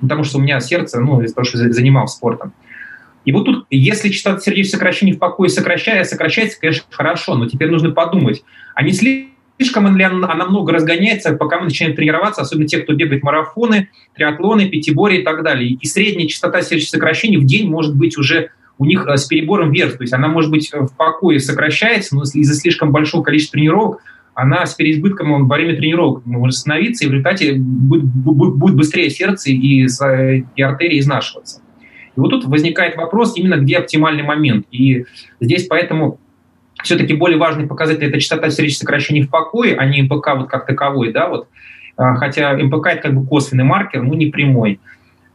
Потому что у меня сердце, ну, из-за того, что занимался спортом. И вот тут, если частота сердечных сокращений в покое сокращается, сокращается, конечно, хорошо, но теперь нужно подумать, а не слишком ли она много разгоняется, пока мы начинаем тренироваться, особенно те, кто бегает марафоны, триатлоны, пятибори и так далее. И средняя частота сердечных сокращений в день может быть уже у них э, с перебором вверх. То есть она может быть в покое сокращается, но из-за слишком большого количества тренировок она с переизбытком во время тренировок может становиться, и в результате будет, будет быстрее сердце и, и артерии изнашиваться. И вот тут возникает вопрос именно, где оптимальный момент. И здесь поэтому все-таки более важный показатель – это частота сердечных сокращений в покое, а не МПК вот как таковой, да, вот. А, хотя МПК – это как бы косвенный маркер, но не прямой.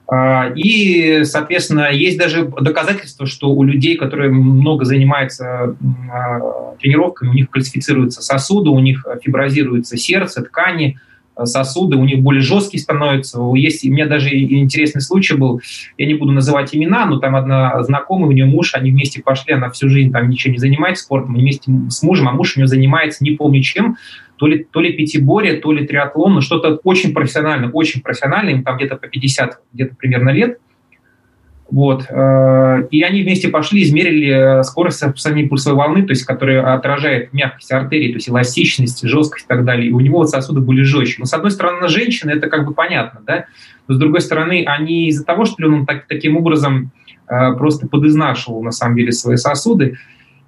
А, и, соответственно, есть даже доказательства, что у людей, которые много занимаются а, тренировками, у них кальцифицируются сосуды, у них фиброзируется сердце, ткани, сосуды, у них более жесткие становятся. Есть, у меня даже интересный случай был, я не буду называть имена, но там одна знакомая, у нее муж, они вместе пошли, она всю жизнь там ничем не занимается спортом, вместе с мужем, а муж у нее занимается не помню чем, то ли, то ли пятиборье, то ли триатлон, но что-то очень профессионально, очень профессионально, им там где-то по 50, где-то примерно лет. Вот. Э, и они вместе пошли, измерили скорость самой пульсовой волны, то есть, которая отражает мягкость артерии, то есть эластичность, жесткость и так далее. И у него вот сосуды были жестче. Но, с одной стороны, женщины, это как бы понятно, да? Но, с другой стороны, они из-за того, что он так, таким образом э, просто подизнашивал, на самом деле, свои сосуды,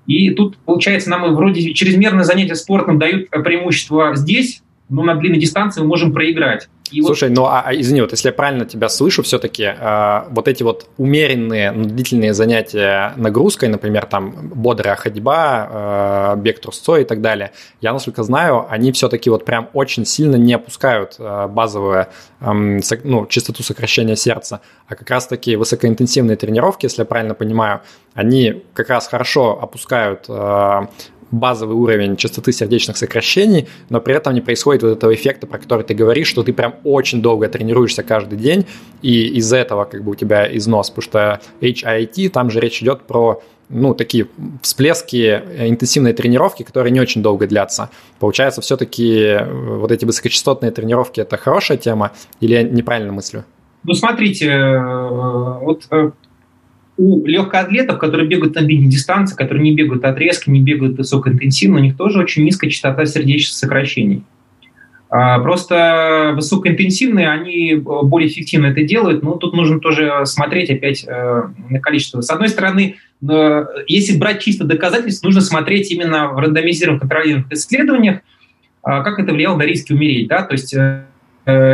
и тут, получается, нам вроде чрезмерное занятие спортом дают преимущество здесь, но на длинной дистанции мы можем проиграть. И Слушай, вот... ну а, а извини, вот если я правильно тебя слышу, все-таки э, вот эти вот умеренные, ну, длительные занятия нагрузкой, например, там бодрая ходьба, э, бег трусцой и так далее, я, насколько знаю, они все-таки вот прям очень сильно не опускают э, базовую э, ну, частоту сокращения сердца, а как раз-таки высокоинтенсивные тренировки, если я правильно понимаю, они как раз хорошо опускают э, базовый уровень частоты сердечных сокращений, но при этом не происходит вот этого эффекта, про который ты говоришь, что ты прям очень долго тренируешься каждый день, и из-за этого как бы у тебя износ, потому что HIIT, там же речь идет про ну, такие всплески интенсивной тренировки, которые не очень долго длятся. Получается, все-таки э, вот эти высокочастотные тренировки – это хорошая тема или я неправильно мыслю? Ну, смотрите, э, вот э, у легкоатлетов, которые бегают на длинной дистанции, которые не бегают отрезки, не бегают высокоинтенсивно, у них тоже очень низкая частота сердечных сокращений. А, просто высокоинтенсивные, они более эффективно это делают, но тут нужно тоже смотреть опять э, на количество. С одной стороны, э, если брать чисто доказательства, нужно смотреть именно в рандомизированных контролируемых исследованиях, а, как это влияло на риски умереть. Да? То есть э,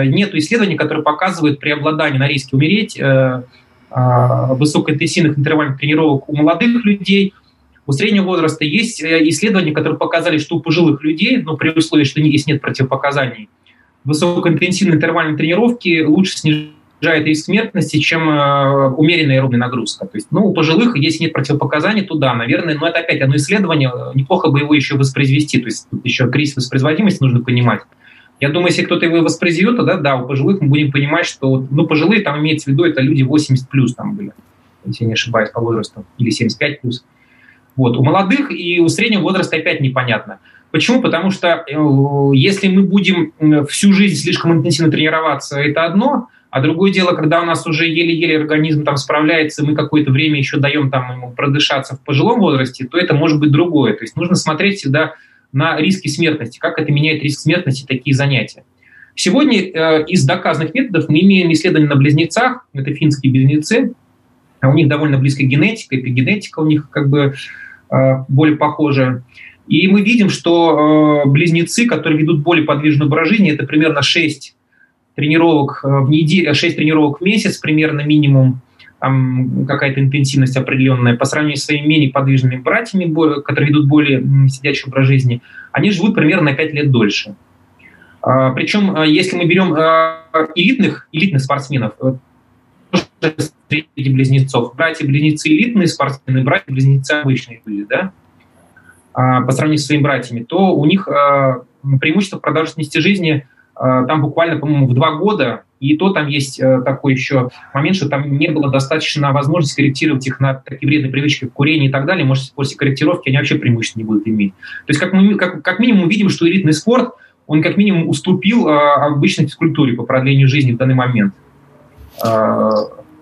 нет исследований, которые показывают преобладание на риске умереть высокоинтенсивных интервальных тренировок у молодых людей. У среднего возраста есть э, исследования, которые показали, что у пожилых людей, но при условии, что если нет противопоказаний, высокоинтенсивные интервальные тренировки лучше снижает риск смертности, чем э, умеренная аэробная нагрузка. То есть, ну, у пожилых, если нет противопоказаний, то да, наверное, но это опять одно исследование, неплохо бы его еще воспроизвести, то есть еще кризис воспроизводимости нужно понимать. Я думаю, если кто-то его воспроизведет, тогда да, у пожилых мы будем понимать, что, ну, пожилые там имеется в виду, это люди 80 плюс там были, если я не ошибаюсь по возрасту, или 75 плюс. Вот, у молодых и у среднего возраста опять непонятно. Почему? Потому что э, если мы будем всю жизнь слишком интенсивно тренироваться, это одно, а другое дело, когда у нас уже еле-еле организм там справляется, мы какое-то время еще даем там ему продышаться в пожилом возрасте, то это может быть другое. То есть нужно смотреть всегда на риски смертности, как это меняет риск смертности такие занятия. Сегодня э, из доказанных методов мы имеем исследования на близнецах, это финские близнецы, а у них довольно близкая генетика, эпигенетика у них как бы э, более похожая. И мы видим, что э, близнецы, которые ведут более подвижный образ жизни, это примерно 6 тренировок в неделю, 6 тренировок в месяц примерно минимум, там какая-то интенсивность определенная, по сравнению с своими менее подвижными братьями, которые ведут более сидячий образ жизни, они живут примерно на 5 лет дольше. А, причем, а, если мы берем а, элитных, элитных спортсменов, среди близнецов, братья-близнецы элитные спортсмены, братья-близнецы обычные были, да, по сравнению с своими братьями, то у них преимущество продолжительности жизни там буквально, по-моему, в два года и то там есть э, такой еще момент, что там не было достаточно возможности корректировать их на такие вредные привычки, курение и так далее. Может, после корректировки они вообще преимущества не будут иметь. То есть как, мы, как, как минимум видим, что элитный спорт, он как минимум уступил э, обычной физкультуре по продлению жизни в данный момент. Э,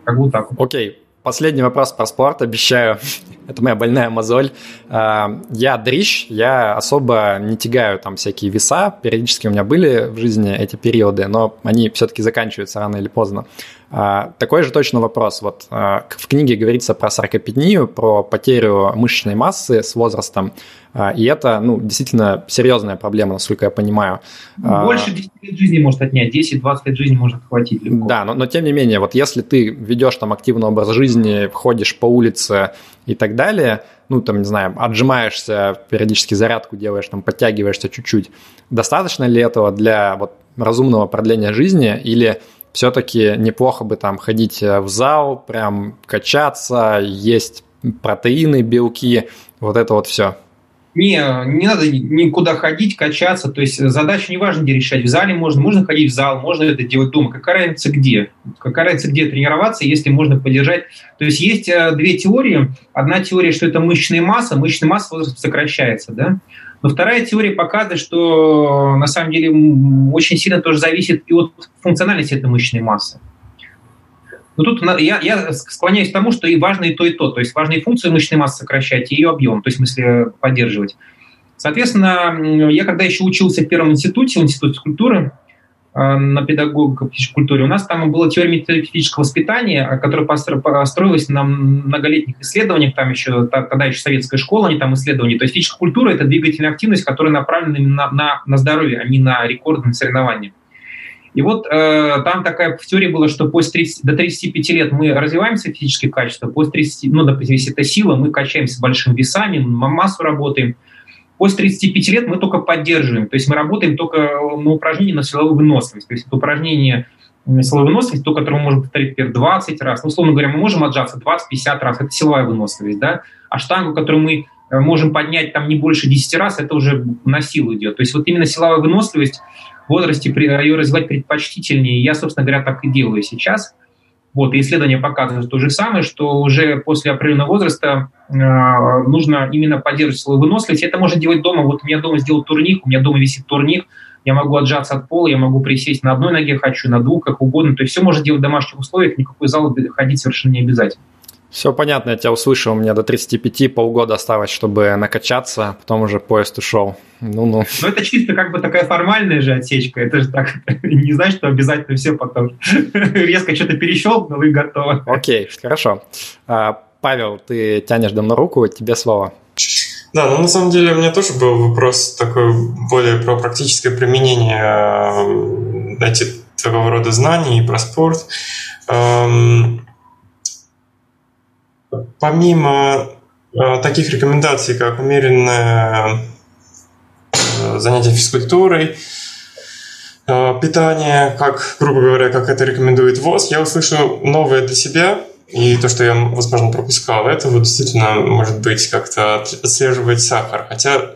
как бы так. Окей. Последний вопрос про спорт, обещаю. Это моя больная мозоль. А, я дрищ, я особо не тягаю там всякие веса. Периодически у меня были в жизни эти периоды, но они все-таки заканчиваются рано или поздно. А, такой же точно вопрос. Вот а, в книге говорится про саркопению, про потерю мышечной массы с возрастом. А, и это, ну, действительно серьезная проблема, насколько я понимаю. А, Больше 10 лет жизни может отнять, 10-20 лет жизни может хватить легко. Да, но, но тем не менее, вот если ты ведешь там активный образ жизни, ходишь по улице и так далее, ну, там, не знаю, отжимаешься, периодически зарядку делаешь, там, подтягиваешься чуть-чуть, достаточно ли этого для вот разумного продления жизни или все-таки неплохо бы там ходить в зал, прям качаться, есть протеины, белки, вот это вот все. Не, не надо никуда ходить, качаться. То есть задачу не важно где решать. В зале можно, можно ходить в зал, можно это делать дома. Какая разница где? Какая разница где тренироваться, если можно поддержать? То есть есть э, две теории. Одна теория, что это мышечная масса. Мышечная масса возраст сокращается, да? Но вторая теория показывает, что на самом деле очень сильно тоже зависит и от функциональности этой мышечной массы. Но тут я, я склоняюсь к тому, что и важно и то, и то. То есть важно и функцию мышечной массы сокращать, и ее объем, то есть в смысле поддерживать. Соответственно, я когда еще учился в первом институте, в институте культуры, э, на педагогике культуре, у нас там была теория методического воспитания, которая построилась на многолетних исследованиях, там еще, тогда еще советская школа, они там исследования. То есть физическая культура – это двигательная активность, которая направлена на, на, на здоровье, а не на рекордные соревнования. И вот э, там такая теория была, что после 30, до 35 лет мы развиваемся в физических качествах, после 30, ну, допустим, если это сила, мы качаемся большими весами, массу работаем. После 35 лет мы только поддерживаем, то есть мы работаем только на упражнении на силовую выносливость. То есть это упражнение силовой выносливости, то, которое мы можем повторить, например, 20 раз. Ну, условно говоря, мы можем отжаться 20-50 раз, это силовая выносливость, да? А штангу, которую мы э, можем поднять там не больше 10 раз, это уже на силу идет. То есть вот именно силовая выносливость возрасте ее развивать предпочтительнее. Я, собственно говоря, так и делаю сейчас. Вот, и исследования показывают то же самое, что уже после определенного возраста э, нужно именно поддерживать свою выносливость. Это можно делать дома. Вот у меня дома сделал турник, у меня дома висит турник, я могу отжаться от пола, я могу присесть на одной ноге, хочу на двух, как угодно. То есть все можно делать в домашних условиях, никакой зал ходить совершенно не обязательно. Все понятно, я тебя услышал, мне до 35 полгода осталось, чтобы накачаться, потом уже поезд ушел. Ну-ну. Ну, это чисто как бы такая формальная же отсечка, это же так, не значит, что обязательно все потом резко что-то перещелкнул и готово. Окей, хорошо. А, Павел, ты тянешь давно руку, тебе слово. Да, ну на самом деле у меня тоже был вопрос такой более про практическое применение эти, такого рода знаний и про спорт. Эм, Помимо э, таких рекомендаций, как умеренное э, занятие физкультурой, э, питание, как, грубо говоря, как это рекомендует ВОЗ, я услышал новое для себя, и то, что я, возможно, пропускал, это вот действительно может быть как-то отслеживать сахар. Хотя,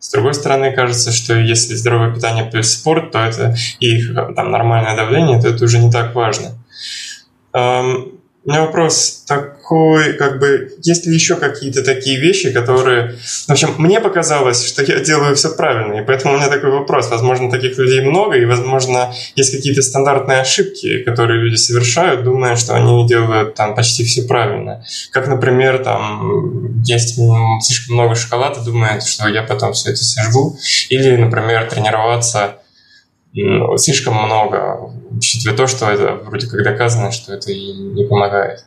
с другой стороны, кажется, что если здоровое питание плюс спорт, то это и там, нормальное давление, то это уже не так важно. У меня вопрос такой, как бы, есть ли еще какие-то такие вещи, которые... В общем, мне показалось, что я делаю все правильно, и поэтому у меня такой вопрос. Возможно, таких людей много, и, возможно, есть какие-то стандартные ошибки, которые люди совершают, думая, что они делают там почти все правильно. Как, например, там, есть слишком много шоколада, думают, что я потом все это сожгу. Или, например, тренироваться слишком много, учитывая то, что это вроде как доказано, что это и не помогает.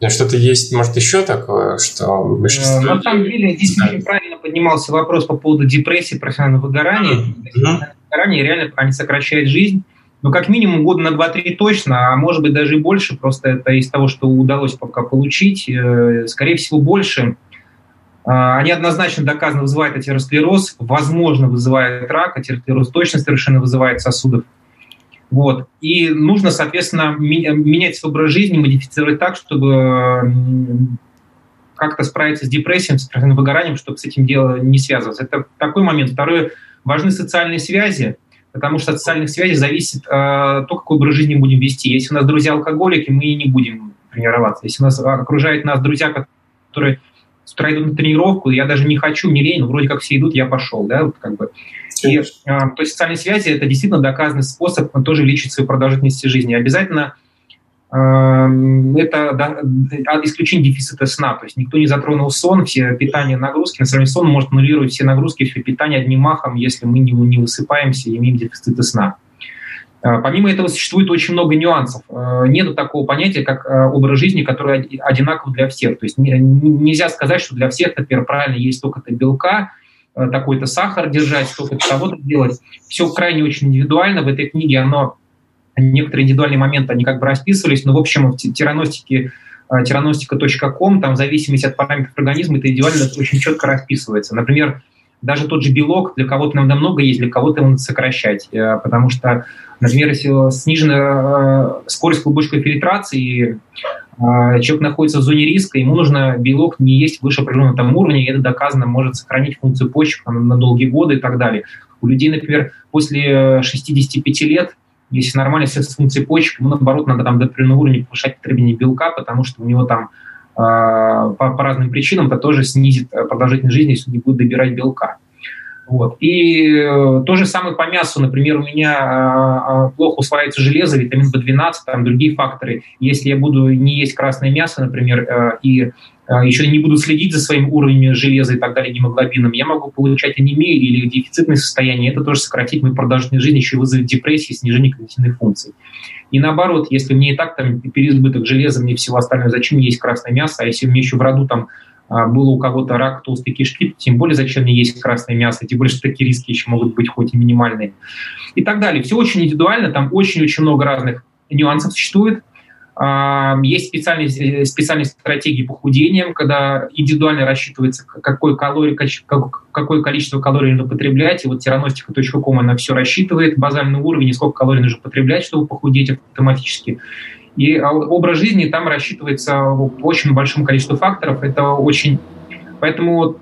Но что-то есть, может, еще такое, что большинство... На самом деле, здесь да. очень правильно поднимался вопрос по поводу депрессии, профессионального выгорания. Mm-hmm. Выгорание реально они сокращают жизнь. Ну, как минимум года на 2-3 точно, а может быть даже и больше, просто это из того, что удалось пока получить. Э, скорее всего, больше а, они однозначно доказано вызывают атеросклероз, возможно, вызывает рак, атеросклероз точно совершенно вызывает сосудов. Вот. И нужно, соответственно, менять свой образ жизни, модифицировать так, чтобы как-то справиться с депрессией, с выгоранием, чтобы с этим делом не связываться. Это такой момент. Второе, важны социальные связи, потому что от социальных связей зависит э, то, какой образ жизни будем вести. Если у нас друзья алкоголики, мы не будем тренироваться. Если у нас окружают нас друзья, которые с утра иду на тренировку, я даже не хочу, не лень, вроде как все идут, я пошел, да, вот как бы. И, а, то есть социальные связи – это действительно доказанный способ тоже увеличить свою продолжительность жизни. Обязательно а, это да, исключение дефицита сна. То есть никто не затронул сон, все питание, нагрузки. На самом деле сон может аннулировать все нагрузки, все питание одним махом, если мы не, не высыпаемся и имеем дефициты сна. Э, помимо этого существует очень много нюансов. Э, нет такого понятия, как э, образ жизни, который одинаков для всех. То есть нельзя сказать, что для всех, например, правильно есть столько-то белка, такой-то сахар держать, столько-то того-то делать. Все крайне очень индивидуально. В этой книге оно, некоторые индивидуальные моменты, они как бы расписывались, но в общем в тираностике тираностика.ком, там в зависимости от параметров организма, это индивидуально очень четко расписывается. Например, даже тот же белок для кого-то нам намного есть, для кого-то его надо сокращать, потому что Например, если снижена э, скорость клубочковой фильтрации, э, человек находится в зоне риска, ему нужно белок не есть выше определенного там уровня, и это доказано может сохранить функцию почек на долгие годы и так далее. У людей, например, после 65 лет, если нормально все с функцией почек, ему, наоборот, надо там до определенного уровня повышать потребление белка, потому что у него там э, по, по разным причинам это тоже снизит продолжительность жизни, если он не будет добирать белка. Вот. И э, то же самое по мясу. Например, у меня а, плохо усваивается железо, витамин В12, там другие факторы. Если я буду не есть красное мясо, например, э, и э, еще не буду следить за своим уровнем железа и так далее, гемоглобином, я могу получать анемию или дефицитное состояние. Это тоже сократит мою продолжительность жизни, еще вызовет депрессию, снижение когнитивных функций. И наоборот, если мне и так там переизбыток железа, мне всего остального, зачем есть красное мясо, а если мне еще в роду там было у кого-то рак толстой кишки, тем более зачем мне есть красное мясо, тем более, что такие риски еще могут быть хоть и минимальные. И так далее. Все очень индивидуально, там очень-очень много разных нюансов существует. А, есть специальные, э, специальные стратегии похудения, когда индивидуально рассчитывается, какое, калорий, какое количество калорий нужно потреблять. И вот тираностика.ком она все рассчитывает, базальный уровень, сколько калорий нужно потреблять, чтобы похудеть автоматически. И а, образ жизни там рассчитывается по очень большому количеству факторов. Это очень... Поэтому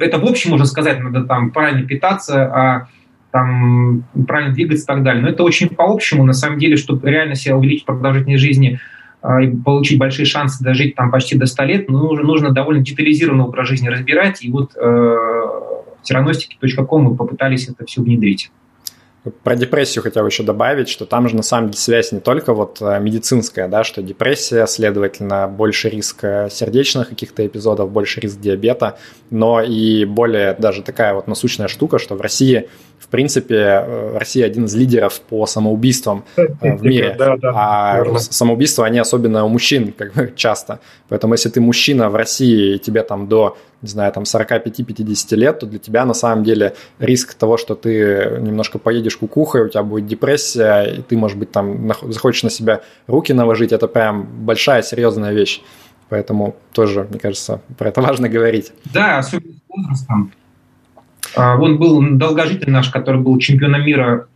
это в общем можно сказать, надо там правильно питаться, а там правильно двигаться и так далее. Но это очень по общему, на самом деле, чтобы реально себя увеличить продолжительность жизни а, и получить большие шансы дожить там почти до 100 лет, ну, нужно довольно детализированно образ жизни разбирать. И вот э, в тираностике.ком мы попытались это все внедрить. Про депрессию хотел еще добавить, что там же на самом деле связь не только вот э, медицинская, да, что депрессия, следовательно, больше риск э, сердечных каких-то эпизодов, больше риск диабета, но и более даже такая вот насущная штука, что в России в принципе, э, Россия один из лидеров по самоубийствам в мире. Да, да, а верно. самоубийства, они особенно у мужчин как бы часто. Поэтому если ты мужчина в России, и тебе там до, не знаю, там 45-50 лет, то для тебя на самом деле риск того, что ты немножко поедешь кукухой, у тебя будет депрессия, и ты, может быть, там захочешь на себя руки наложить, это прям большая, серьезная вещь. Поэтому тоже, мне кажется, про это важно говорить. Да, особенно с возрастом. А, он был долгожитель наш, который был чемпионом мира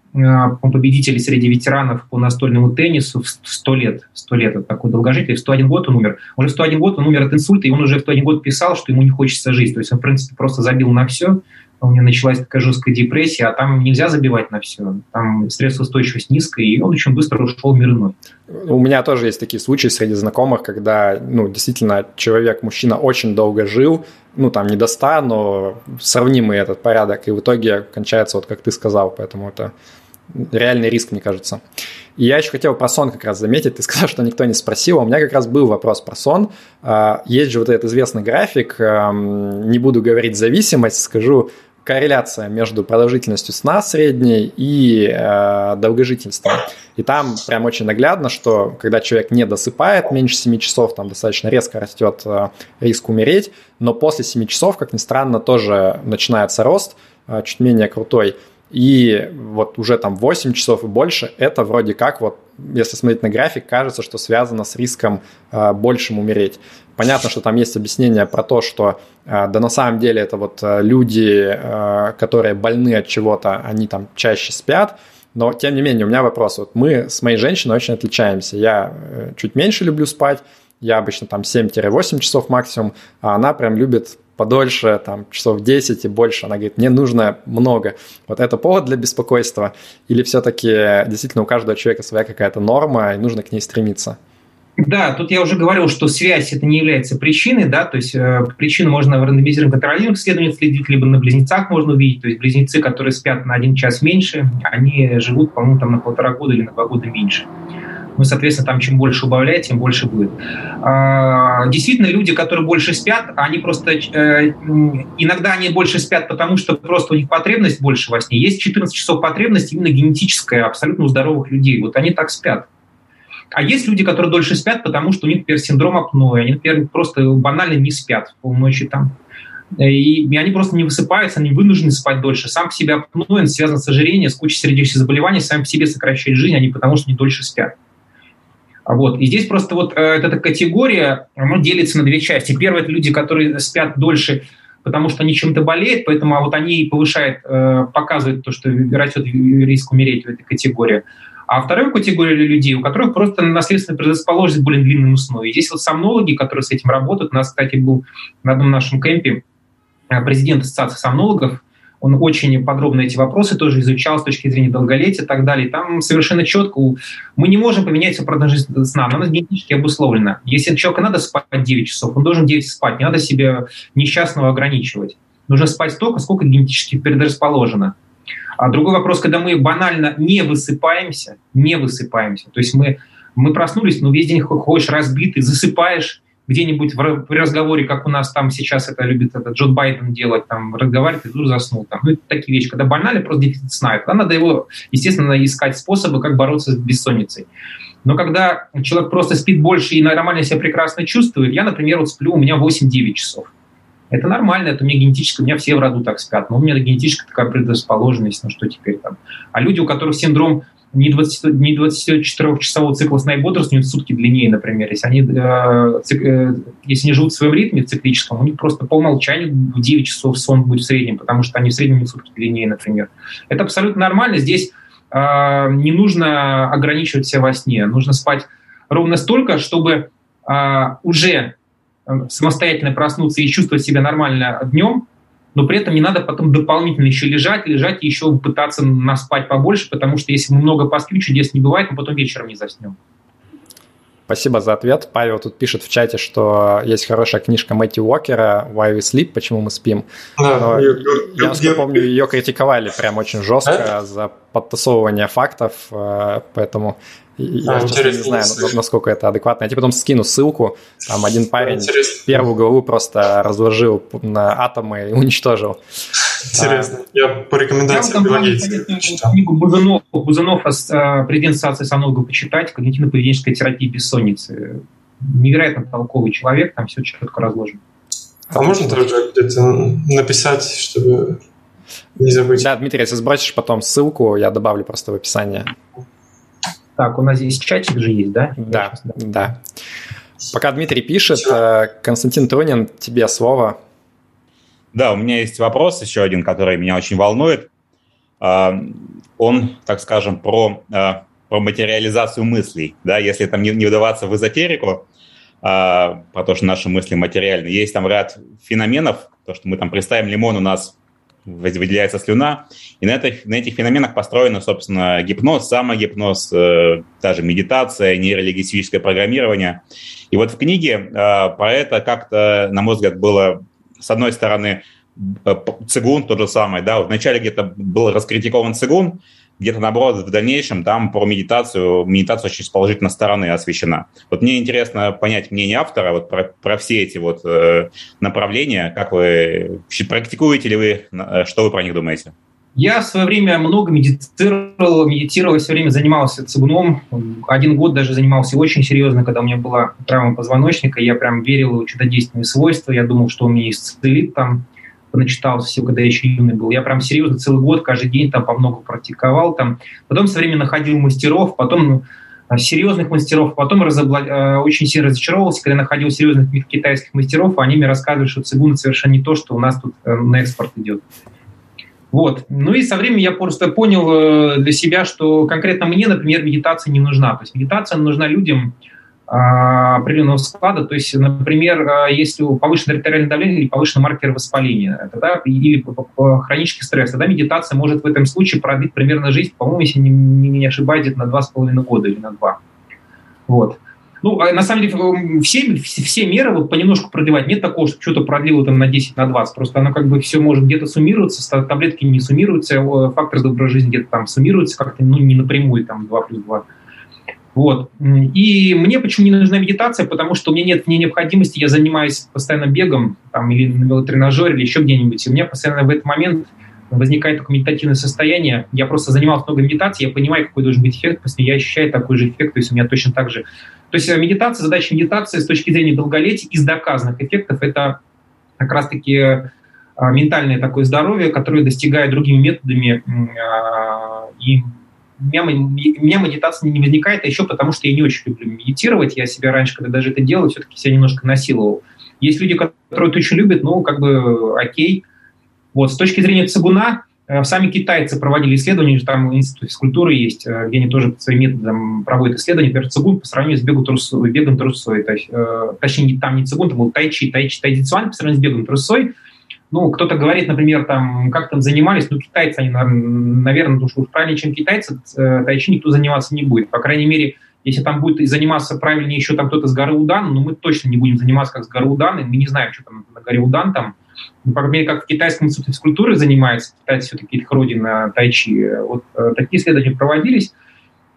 победителей среди ветеранов по настольному теннису в 100 лет. 100 лет это такой долгожитель. В 101 год он умер. Уже в 101 год он умер от инсульта, и он уже в 101 год писал, что ему не хочется жить. То есть он, в принципе, просто забил на все. У него началась такая жесткая депрессия, а там нельзя забивать на все. Там стрессоустойчивость низкая, и он очень быстро ушел в мир иной. У меня тоже есть такие случаи среди знакомых, когда, ну, действительно, человек, мужчина очень долго жил, ну, там, не до 100, но сравнимый этот порядок, и в итоге кончается, вот как ты сказал, поэтому это реальный риск, мне кажется. И я еще хотел про сон как раз заметить. Ты сказал, что никто не спросил. А у меня как раз был вопрос про сон. А, есть же вот этот известный график. Не буду говорить зависимость, скажу корреляция между продолжительностью сна средней и э, долгожительством. И там прям очень наглядно, что когда человек не досыпает меньше 7 часов, там достаточно резко растет э, риск умереть, но после 7 часов, как ни странно, тоже начинается рост, э, чуть менее крутой. И вот уже там 8 часов и больше, это вроде как вот, если смотреть на график, кажется, что связано с риском э, большим умереть. Понятно, что там есть объяснение про то, что э, да на самом деле это вот э, люди, э, которые больны от чего-то, они там чаще спят, но тем не менее у меня вопрос. Вот мы с моей женщиной очень отличаемся. Я э, чуть меньше люблю спать, я обычно там 7-8 часов максимум, а она прям любит подольше, там, часов 10 и больше. Она говорит, мне нужно много. Вот это повод для беспокойства? Или все-таки действительно у каждого человека своя какая-то норма, и нужно к ней стремиться? Да, тут я уже говорил, что связь это не является причиной, да, то есть э, причину можно в рандомизированных контролируемых исследованиях следить, либо на близнецах можно увидеть, то есть близнецы, которые спят на один час меньше, они живут, по-моему, там на полтора года или на два года меньше. Ну, соответственно, там чем больше убавлять, тем больше будет. А, действительно, люди, которые больше спят, они просто... Э, иногда они больше спят, потому что просто у них потребность больше во сне. Есть 14 часов потребность именно генетическая, абсолютно у здоровых людей. Вот они так спят. А есть люди, которые дольше спят, потому что у них, например, синдром апноэ. Они, например, просто банально не спят полночи там. И, и они просто не высыпаются, они вынуждены спать дольше. Сам по себе апноэ связан с ожирением, с кучей сердечных заболеваний, сам по себе сокращает жизнь, не потому, что они дольше спят. Вот. И здесь просто вот э, эта категория она делится на две части. Первое – это люди, которые спят дольше, потому что они чем-то болеют, поэтому а вот они повышают, э, показывают то, что растет риск умереть в этой категории. А вторая категория людей, у которых просто наследственная предрасположенность более длинному сну. И здесь вот сомнологи, которые с этим работают, у нас, кстати, был на одном нашем кемпе э, президент Ассоциации сомнологов, он очень подробно эти вопросы тоже изучал с точки зрения долголетия и так далее. Там совершенно четко мы не можем поменять свою продолжительность сна, она генетически обусловлена. Если человеку надо спать 9 часов, он должен 9 спать, не надо себя несчастного ограничивать. Нужно спать столько, сколько генетически предрасположено. А другой вопрос, когда мы банально не высыпаемся, не высыпаемся, то есть мы, мы проснулись, но весь день ходишь разбитый, засыпаешь, где-нибудь в, в разговоре, как у нас там сейчас это любит этот Джон Байден делать, там разговаривает и тут заснул. Там. Ну, такие вещи. Когда банально, просто дефицит сна. Тогда надо его, естественно, искать способы, как бороться с бессонницей. Но когда человек просто спит больше и нормально себя прекрасно чувствует, я, например, вот сплю, у меня 8-9 часов. Это нормально, это у меня генетически, у меня все в роду так спят, но у меня генетическая такая предрасположенность, ну что теперь там. А люди, у которых синдром не, 20, не 24-часового цикла сна и бодрствования, сутки длиннее, например. Если они, э, э, если они живут в своем ритме циклическом, у них просто по умолчанию в 9 часов сон будет в среднем, потому что они в среднем не сутки длиннее, например. Это абсолютно нормально. Здесь э, не нужно ограничивать себя во сне. Нужно спать ровно столько, чтобы э, уже э, самостоятельно проснуться и чувствовать себя нормально днем, но при этом не надо потом дополнительно еще лежать, лежать и еще пытаться наспать побольше, потому что если мы много поспим, чудес не бывает, мы потом вечером не заснем. Спасибо за ответ. Павел тут пишет в чате, что есть хорошая книжка Мэтью Уокера «Why we sleep», «Почему мы спим». Да, я, я, я помню, ее критиковали прям очень жестко а? за подтасовывание фактов, э, поэтому я, а, честно, не знаю, насколько это адекватно. Я тебе потом скину ссылку. Там один парень интересно. первую главу просто разложил на атомы и уничтожил. Интересно. А, я по рекомендациям Я книгу Бузанов, Бузанов «Президент ассоциации сомнолога» почитать, когнитивно-поведенческая терапия бессонницы. Невероятно толковый человек, там все четко разложено. А можно тоже где-то написать, чтобы не забыть? Да, Дмитрий, если сбросишь потом ссылку, я добавлю просто в описание. Так, у нас здесь чатик же есть, да? Да, сейчас, да. да. Пока Дмитрий пишет, э, Константин Трунин, тебе слово. Да, у меня есть вопрос еще один, который меня очень волнует. А, он, так скажем, про, э, про материализацию мыслей. Да, если там не, не вдаваться в эзотерику, а, про то, что наши мысли материальны, есть там ряд феноменов, то, что мы там представим лимон, у нас выделяется слюна. И на, этих, на этих феноменах построено, собственно, гипноз, самогипноз, э, даже медитация, нейролингвистическое программирование. И вот в книге э, про это как-то, на мой взгляд, было, с одной стороны, цигун тот же самый, да, вначале где-то был раскритикован цигун, где-то, наоборот, в дальнейшем там про медитацию, медитация очень с положительной стороны освещена. Вот мне интересно понять мнение автора вот про, про все эти вот э, направления, как вы, практикуете ли вы, э, что вы про них думаете? Я в свое время много медитировал, медитировал, все время занимался цигуном. Один год даже занимался очень серьезно, когда у меня была травма позвоночника. Я прям верил в чудодейственные свойства. Я думал, что он меня исцелит там начитался все, когда я еще юный был. Я прям серьезно целый год, каждый день там по много практиковал. Там. Потом со временем находил мастеров, потом ну, серьезных мастеров, потом разобла... Э, очень сильно разочаровался, когда находил серьезных китайских мастеров, а они мне рассказывали, что цигун совершенно не то, что у нас тут э, на экспорт идет. Вот. Ну и со временем я просто понял э, для себя, что конкретно мне, например, медитация не нужна. То есть медитация нужна людям, определенного склада. То есть, например, а, если повышенное артериальное давление или повышенный маркер воспаления, тогда, или хронический стресс, тогда медитация может в этом случае продлить примерно жизнь, по-моему, если не, не, ошибаюсь, на два с половиной года или на два. Вот. Ну, а на самом деле, все, все меры вот понемножку продлевать. Нет такого, что что-то продлило там на 10, на 20. Просто оно как бы все может где-то суммироваться, таблетки не суммируются, фактор доброй жизни где-то там суммируется как-то, ну, не напрямую, там, 2 плюс 2. Вот. И мне почему не нужна медитация? Потому что у меня нет мне необходимости, я занимаюсь постоянно бегом там, или на велотренажере, или еще где-нибудь. И у меня постоянно в этот момент возникает такое медитативное состояние. Я просто занимался много медитацией, я понимаю, какой должен быть эффект, после я ощущаю такой же эффект, то есть у меня точно так же. То есть э, медитация, задача медитации с точки зрения долголетия из доказанных эффектов – это как раз-таки э, ментальное такое здоровье, которое достигает другими методами, а, и меня, меня медитация не возникает, а еще потому, что я не очень люблю медитировать. Я себя раньше, когда даже это делал, все-таки себя немножко насиловал. Есть люди, которые это очень любят, ну, как бы, окей. Вот, с точки зрения цигуна, э, сами китайцы проводили исследования, там институт физкультуры есть, э, где они тоже по своим методам проводят исследования, например, цигун по сравнению с бегом трусой, бегом трусой. То есть, э, точнее, там не цигун, там был тайчи, тайчи, тайдицуан по сравнению с бегом трусой – ну, кто-то говорит, например, там, как там занимались, ну, китайцы, они, наверное, потому что уж правильнее, чем китайцы, э, тайчи никто заниматься не будет. По крайней мере, если там будет заниматься правильнее еще там кто-то с горы Удан, ну, мы точно не будем заниматься как с горы Удан, и мы не знаем, что там на горе Удан там. ну, по мере, как в китайском институте физкультуры занимается, китайцы все-таки их родина тайчи, вот э, такие исследования проводились,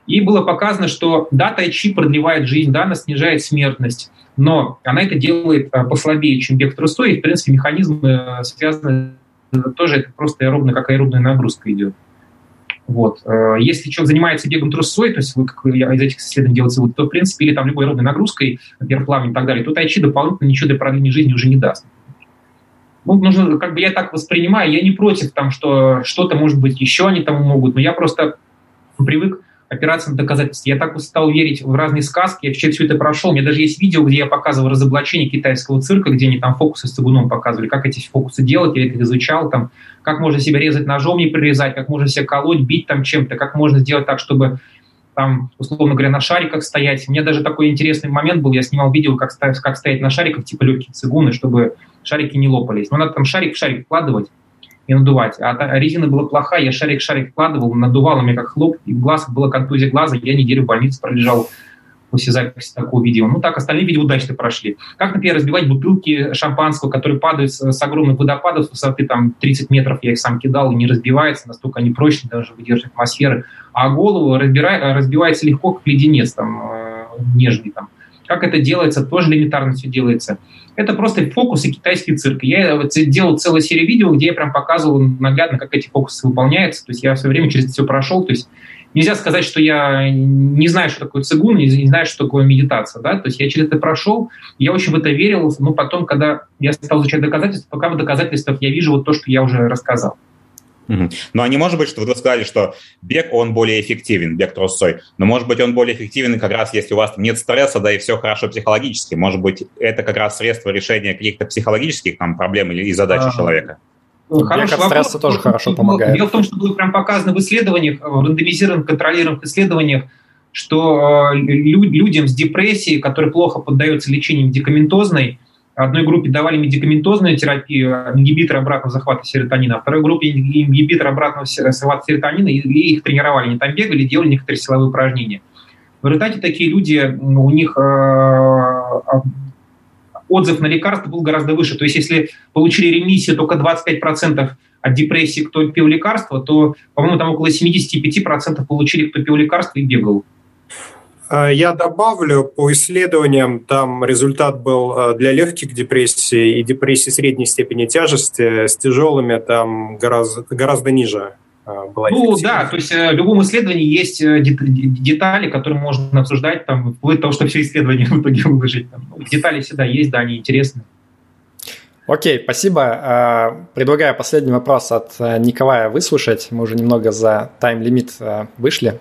и было показано, что да, тайчи продлевает жизнь, да, она снижает смертность, но она это делает э, послабее, чем бег трусой, и, в принципе, механизмы э, связаны тоже, это просто аэробная, как аэробная нагрузка идет. Вот. Если человек занимается бегом трусой, то есть вы, как из этих исследований делаете, то, в принципе, или там любой аэробной нагрузкой, например, плаванием и так далее, то тайчи дополнительно ничего для продления жизни уже не даст. Ну, нужно, как бы я так воспринимаю, я не против, там, что что-то, может быть, еще они там могут, но я просто привык опираться на доказательства. Я так устал верить в разные сказки, я вообще все это прошел. У меня даже есть видео, где я показывал разоблачение китайского цирка, где они там фокусы с цигуном показывали, как эти фокусы делать, я это изучал, там, как можно себя резать ножом, не прирезать, как можно себя колоть, бить там чем-то, как можно сделать так, чтобы там, условно говоря, на шариках стоять. У меня даже такой интересный момент был, я снимал видео, как, как стоять на шариках, типа легкие цигуны, чтобы шарики не лопались. Но надо там шарик в шарик вкладывать и надувать. А резина была плохая, я шарик в шарик вкладывал, у меня как хлоп, и в глаз была контузия глаза, я неделю в больнице пролежал после записи такого видео. Ну так, остальные видео удачно прошли. Как, например, разбивать бутылки шампанского, которые падают с, с огромных водопадов с высоты там 30 метров, я их сам кидал, и не разбивается, настолько они прочные, даже выдерживают атмосферы. А голову разбирай, разбивается легко, как леденец там, э, нежный там. Как это делается, тоже элементарно все делается. Это просто фокусы китайский цирк. Я делал целую серию видео, где я прям показывал наглядно, как эти фокусы выполняются. То есть я все время через это все прошел. То есть нельзя сказать, что я не знаю, что такое цигун, не знаю, что такое медитация. Да? То есть я через это прошел, я очень в это верил, но потом, когда я стал изучать доказательства, пока в доказательствах я вижу вот то, что я уже рассказал. Угу. Ну, а не может быть, что вы сказали, что бег, он более эффективен, бег трусой, но может быть он более эффективен как раз, если у вас нет стресса, да и все хорошо психологически. Может быть, это как раз средство решения каких-то психологических там, проблем или задач а, человека. Ну, хороший Бег от стресса вопрос. тоже хорошо помогает. Дело в том, что было прям показано в исследованиях, в рандомизированных, контролируемых исследованиях, что э, людям с депрессией, которые плохо поддаются лечению медикаментозной, одной группе давали медикаментозную терапию, ингибитор обратного захвата серотонина, а второй группе ингибитор обратного захвата серотонина, и их тренировали, они там бегали, делали некоторые силовые упражнения. В результате такие люди, у них э, а, отзыв на лекарство был гораздо выше. То есть если получили ремиссию только 25% от депрессии, кто пил лекарство, то, по-моему, там около 75% получили, кто пил лекарство и бегал. А, я добавлю, по исследованиям там результат был а, для легких депрессий и депрессий средней степени тяжести, с тяжелыми там гораздо, гораздо ниже а, была Ну да, то есть э, в любом исследовании есть э, детали, которые можно обсуждать, там, вплоть до того, что все исследования в итоге выложить. Там. Ну, детали всегда есть, да, они интересны. Окей, спасибо. Предлагаю последний вопрос от э, Николая выслушать. Мы уже немного за тайм-лимит вышли.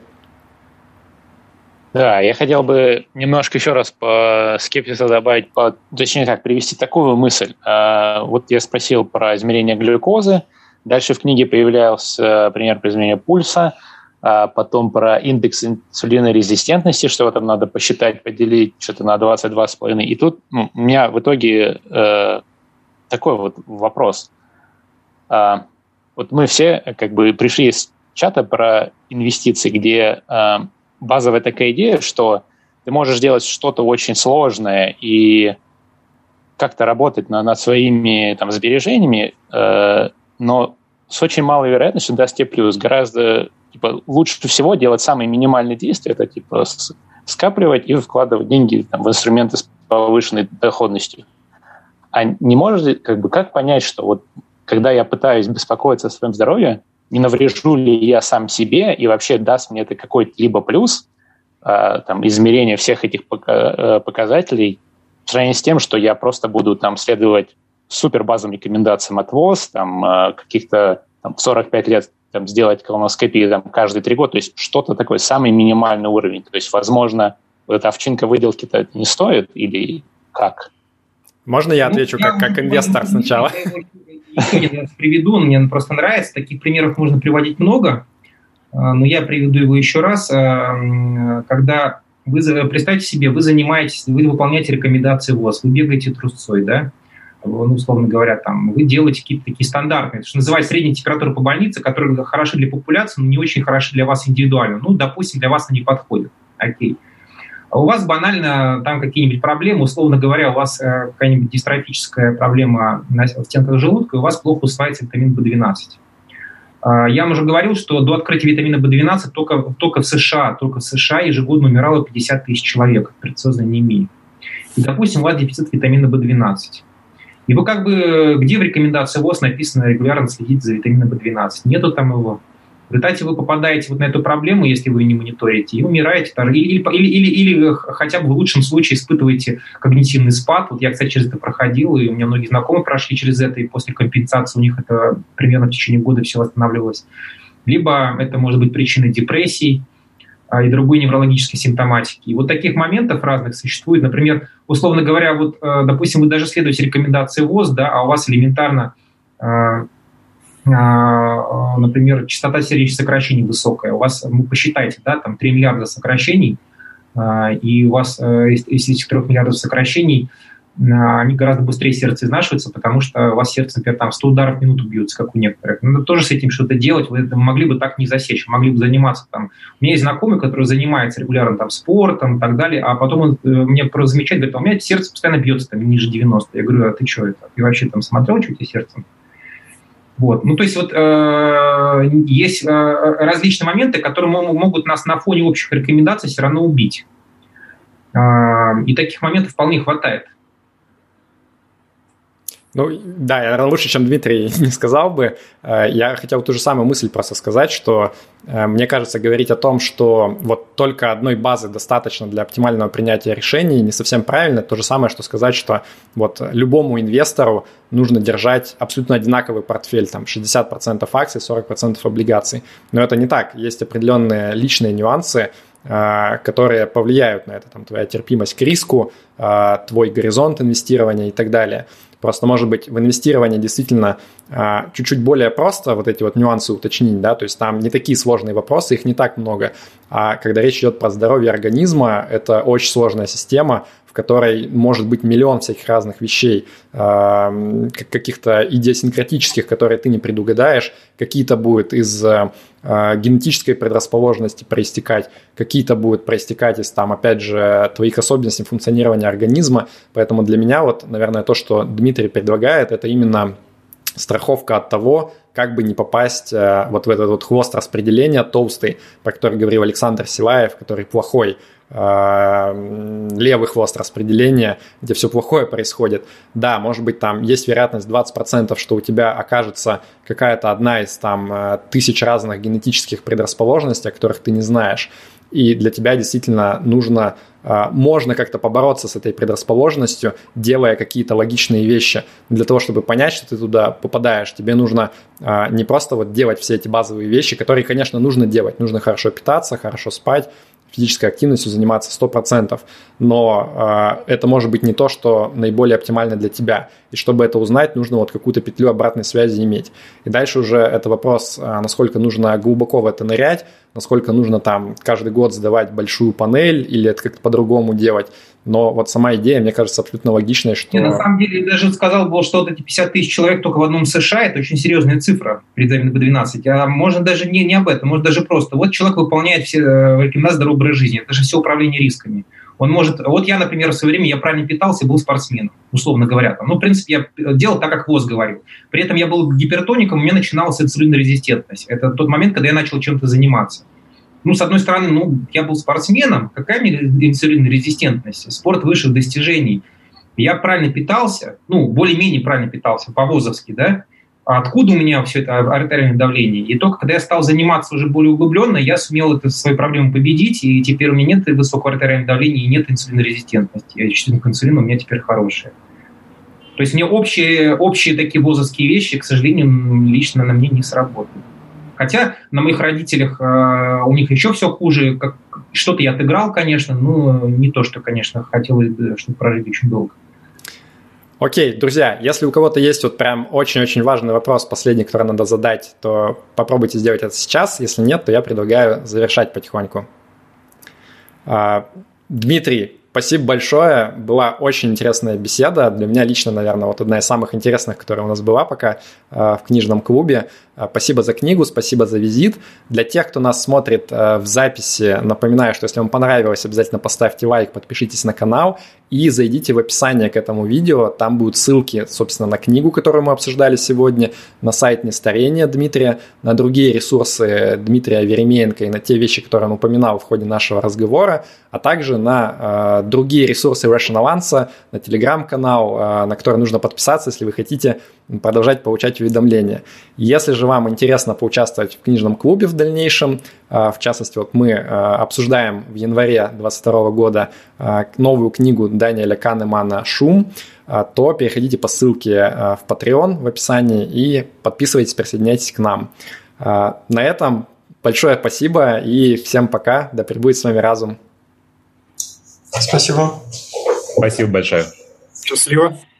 Да, я хотел бы немножко еще раз по скепсису добавить, по, точнее так, привести такую мысль. А, вот я спросил про измерение глюкозы, дальше в книге появлялся пример про измерение пульса, а потом про индекс инсулиновой резистентности, что там надо посчитать, поделить что-то на 22,5. И тут ну, у меня в итоге э, такой вот вопрос. А, вот мы все как бы пришли из чата про инвестиции, где э, базовая такая идея, что ты можешь делать что-то очень сложное и как-то работать на, над своими там, сбережениями, э, но с очень малой вероятностью даст тебе плюс. Гораздо типа, лучше всего делать самые минимальные действия, это типа скапливать и вкладывать деньги там, в инструменты с повышенной доходностью. А не может, как бы, как понять, что вот когда я пытаюсь беспокоиться о своем здоровье, не наврежу ли я сам себе и вообще даст мне это какой-то либо плюс, э, там, измерение всех этих э, показателей в сравнении с тем, что я просто буду там следовать супер базовым рекомендациям от ВОЗ, там, э, каких-то там, 45 лет там, сделать колоноскопию там, каждые три года, то есть что-то такое, самый минимальный уровень. То есть, возможно, вот эта овчинка выделки-то не стоит или как? Можно я отвечу ну, как, как инвестор сначала? Я приведу, мне просто нравится, таких примеров можно приводить много, а, но я приведу его еще раз. А, когда вы, представьте себе, вы занимаетесь, вы выполняете рекомендации ВОЗ, вы бегаете трусцой, да, ну, условно говоря, там, вы делаете какие-то такие стандартные, что называется средняя температура по больнице, которые хороши для популяции, но не очень хороши для вас индивидуально. Ну, допустим, для вас они подходят. Окей. А у вас банально там какие-нибудь проблемы, условно говоря, у вас э, какая-нибудь дистрофическая проблема на стенках желудка, и у вас плохо усваивается витамин В12. Э, я вам уже говорил, что до открытия витамина В12 только, только в США, только в США ежегодно умирало 50 тысяч человек от операционной анемии. И, допустим, у вас дефицит витамина В12. И вы как бы, где в рекомендации ВОЗ написано регулярно следить за витамином В12? Нету там его. В результате вы попадаете вот на эту проблему, если вы не мониторите, и умираете. Или, или, или, или хотя бы в лучшем случае испытываете когнитивный спад. Вот я, кстати, через это проходил, и у меня многие знакомые прошли через это, и после компенсации у них это примерно в течение года все восстанавливалось. Либо это может быть причиной депрессии а, и другой неврологической симптоматики. И вот таких моментов разных существует. Например, условно говоря, вот, э, допустим, вы даже следуете рекомендации ВОЗ, да, а у вас элементарно а, например, частота сердечных сокращений высокая, у вас, ну, посчитайте, да, там 3 миллиарда сокращений, а, и у вас э, из этих 3 миллиардов сокращений а, они гораздо быстрее сердце изнашиваются, потому что у вас сердце, например, там 100 ударов в минуту бьются, как у некоторых. Надо тоже с этим что-то делать, вы могли бы так не засечь, могли бы заниматься там. У меня есть знакомый, который занимается регулярно там спортом и так далее, а потом он э, мне просто замечает, говорит, а у меня сердце постоянно бьется там ниже 90. Я говорю, а ты что это? Ты вообще там смотрел, что у тебя сердцем? Вот. Ну, то есть вот э, есть э, различные моменты, которые могут нас на фоне общих рекомендаций все равно убить. Э, и таких моментов вполне хватает. Ну, да, я лучше, чем Дмитрий, не сказал бы. Э, я хотел ту же самую мысль просто сказать, что э, мне кажется, говорить о том, что вот только одной базы достаточно для оптимального принятия решений, не совсем правильно. То же самое, что сказать, что вот любому инвестору нужно держать абсолютно одинаковый портфель, там 60% акций, 40% облигаций. Но это не так. Есть определенные личные нюансы, э, которые повлияют на это, там, твоя терпимость к риску, твой горизонт инвестирования и так далее. Просто, может быть, в инвестировании действительно а, чуть-чуть более просто вот эти вот нюансы уточнить, да, то есть там не такие сложные вопросы, их не так много. А когда речь идет про здоровье организма, это очень сложная система, которой может быть миллион всяких разных вещей, а, каких-то идиосинкратических, которые ты не предугадаешь, какие-то будут из а, генетической предрасположенности проистекать, какие-то будут проистекать из, там, опять же, твоих особенностей функционирования организма. Поэтому для меня вот, наверное, то, что Дмитрий предлагает, это именно страховка от того, как бы не попасть вот в этот вот хвост распределения толстый, про который говорил Александр Силаев, который плохой, левый хвост распределения, где все плохое происходит. Да, может быть, там есть вероятность 20%, что у тебя окажется какая-то одна из там э, тысяч разных генетических предрасположенностей, о которых ты не знаешь и для тебя действительно нужно, а, можно как-то побороться с этой предрасположенностью, делая какие-то логичные вещи. Для того, чтобы понять, что ты туда попадаешь, тебе нужно не просто вот делать все эти базовые вещи, которые, конечно, нужно делать. Нужно хорошо питаться, хорошо спать, физической активностью заниматься 100%, но э, это может быть не то, что наиболее оптимально для тебя. И чтобы это узнать, нужно вот какую-то петлю обратной связи иметь. И дальше уже это вопрос, э, насколько нужно глубоко в это нырять, насколько нужно там каждый год сдавать большую панель или это как-то по-другому делать. Но вот сама идея, мне кажется, абсолютно логичная, что... Я на самом деле даже сказал бы, что вот эти 50 тысяч человек только в одном США, это очень серьезная цифра при экзамене B12. А можно даже не, не об этом, может даже просто. Вот человек выполняет все э, рекомендации здорового образа жизни. Это же все управление рисками. Он может... Вот я, например, в свое время, я правильно питался, был спортсменом, условно говоря. Там. Ну, в принципе, я делал так, как ВОЗ говорил. При этом я был гипертоником, у меня начиналась инсулинорезистентность. Это тот момент, когда я начал чем-то заниматься ну, с одной стороны, ну, я был спортсменом, какая мне инсулинорезистентность? Спорт высших достижений. Я правильно питался, ну, более-менее правильно питался, по-возовски, да, а откуда у меня все это артериальное давление. И только когда я стал заниматься уже более углубленно, я сумел эту свою проблему победить, и теперь у меня нет высокого артериального давления и нет инсулинорезистентности. Я чувствую, к инсулину у меня теперь хорошая. То есть мне общие, общие такие возовские вещи, к сожалению, лично на мне не сработают. Хотя на моих родителях э, у них еще все хуже. Как, что-то я отыграл, конечно, но не то, что, конечно, хотелось бы, чтобы прожить очень долго. Окей, друзья, если у кого-то есть вот прям очень-очень важный вопрос, последний, который надо задать, то попробуйте сделать это сейчас. Если нет, то я предлагаю завершать потихоньку. А, Дмитрий, Спасибо большое. Была очень интересная беседа. Для меня лично, наверное, вот одна из самых интересных, которая у нас была пока в книжном клубе. Спасибо за книгу, спасибо за визит. Для тех, кто нас смотрит в записи, напоминаю, что если вам понравилось, обязательно поставьте лайк, подпишитесь на канал и зайдите в описание к этому видео. Там будут ссылки, собственно, на книгу, которую мы обсуждали сегодня, на сайт Нестарения Дмитрия, на другие ресурсы Дмитрия Веремеенко и на те вещи, которые он упоминал в ходе нашего разговора, а также на э, другие ресурсы Rational Answer, на телеграм-канал, э, на который нужно подписаться, если вы хотите продолжать получать уведомления. Если же вам интересно поучаствовать в книжном клубе в дальнейшем, э, в частности, вот мы э, обсуждаем в январе 2022 года э, новую книгу Даниэля Канемана «Шум», то переходите по ссылке в Patreon в описании и подписывайтесь, присоединяйтесь к нам. На этом большое спасибо и всем пока. Да пребудет с вами разум. Спасибо. Спасибо большое. Счастливо.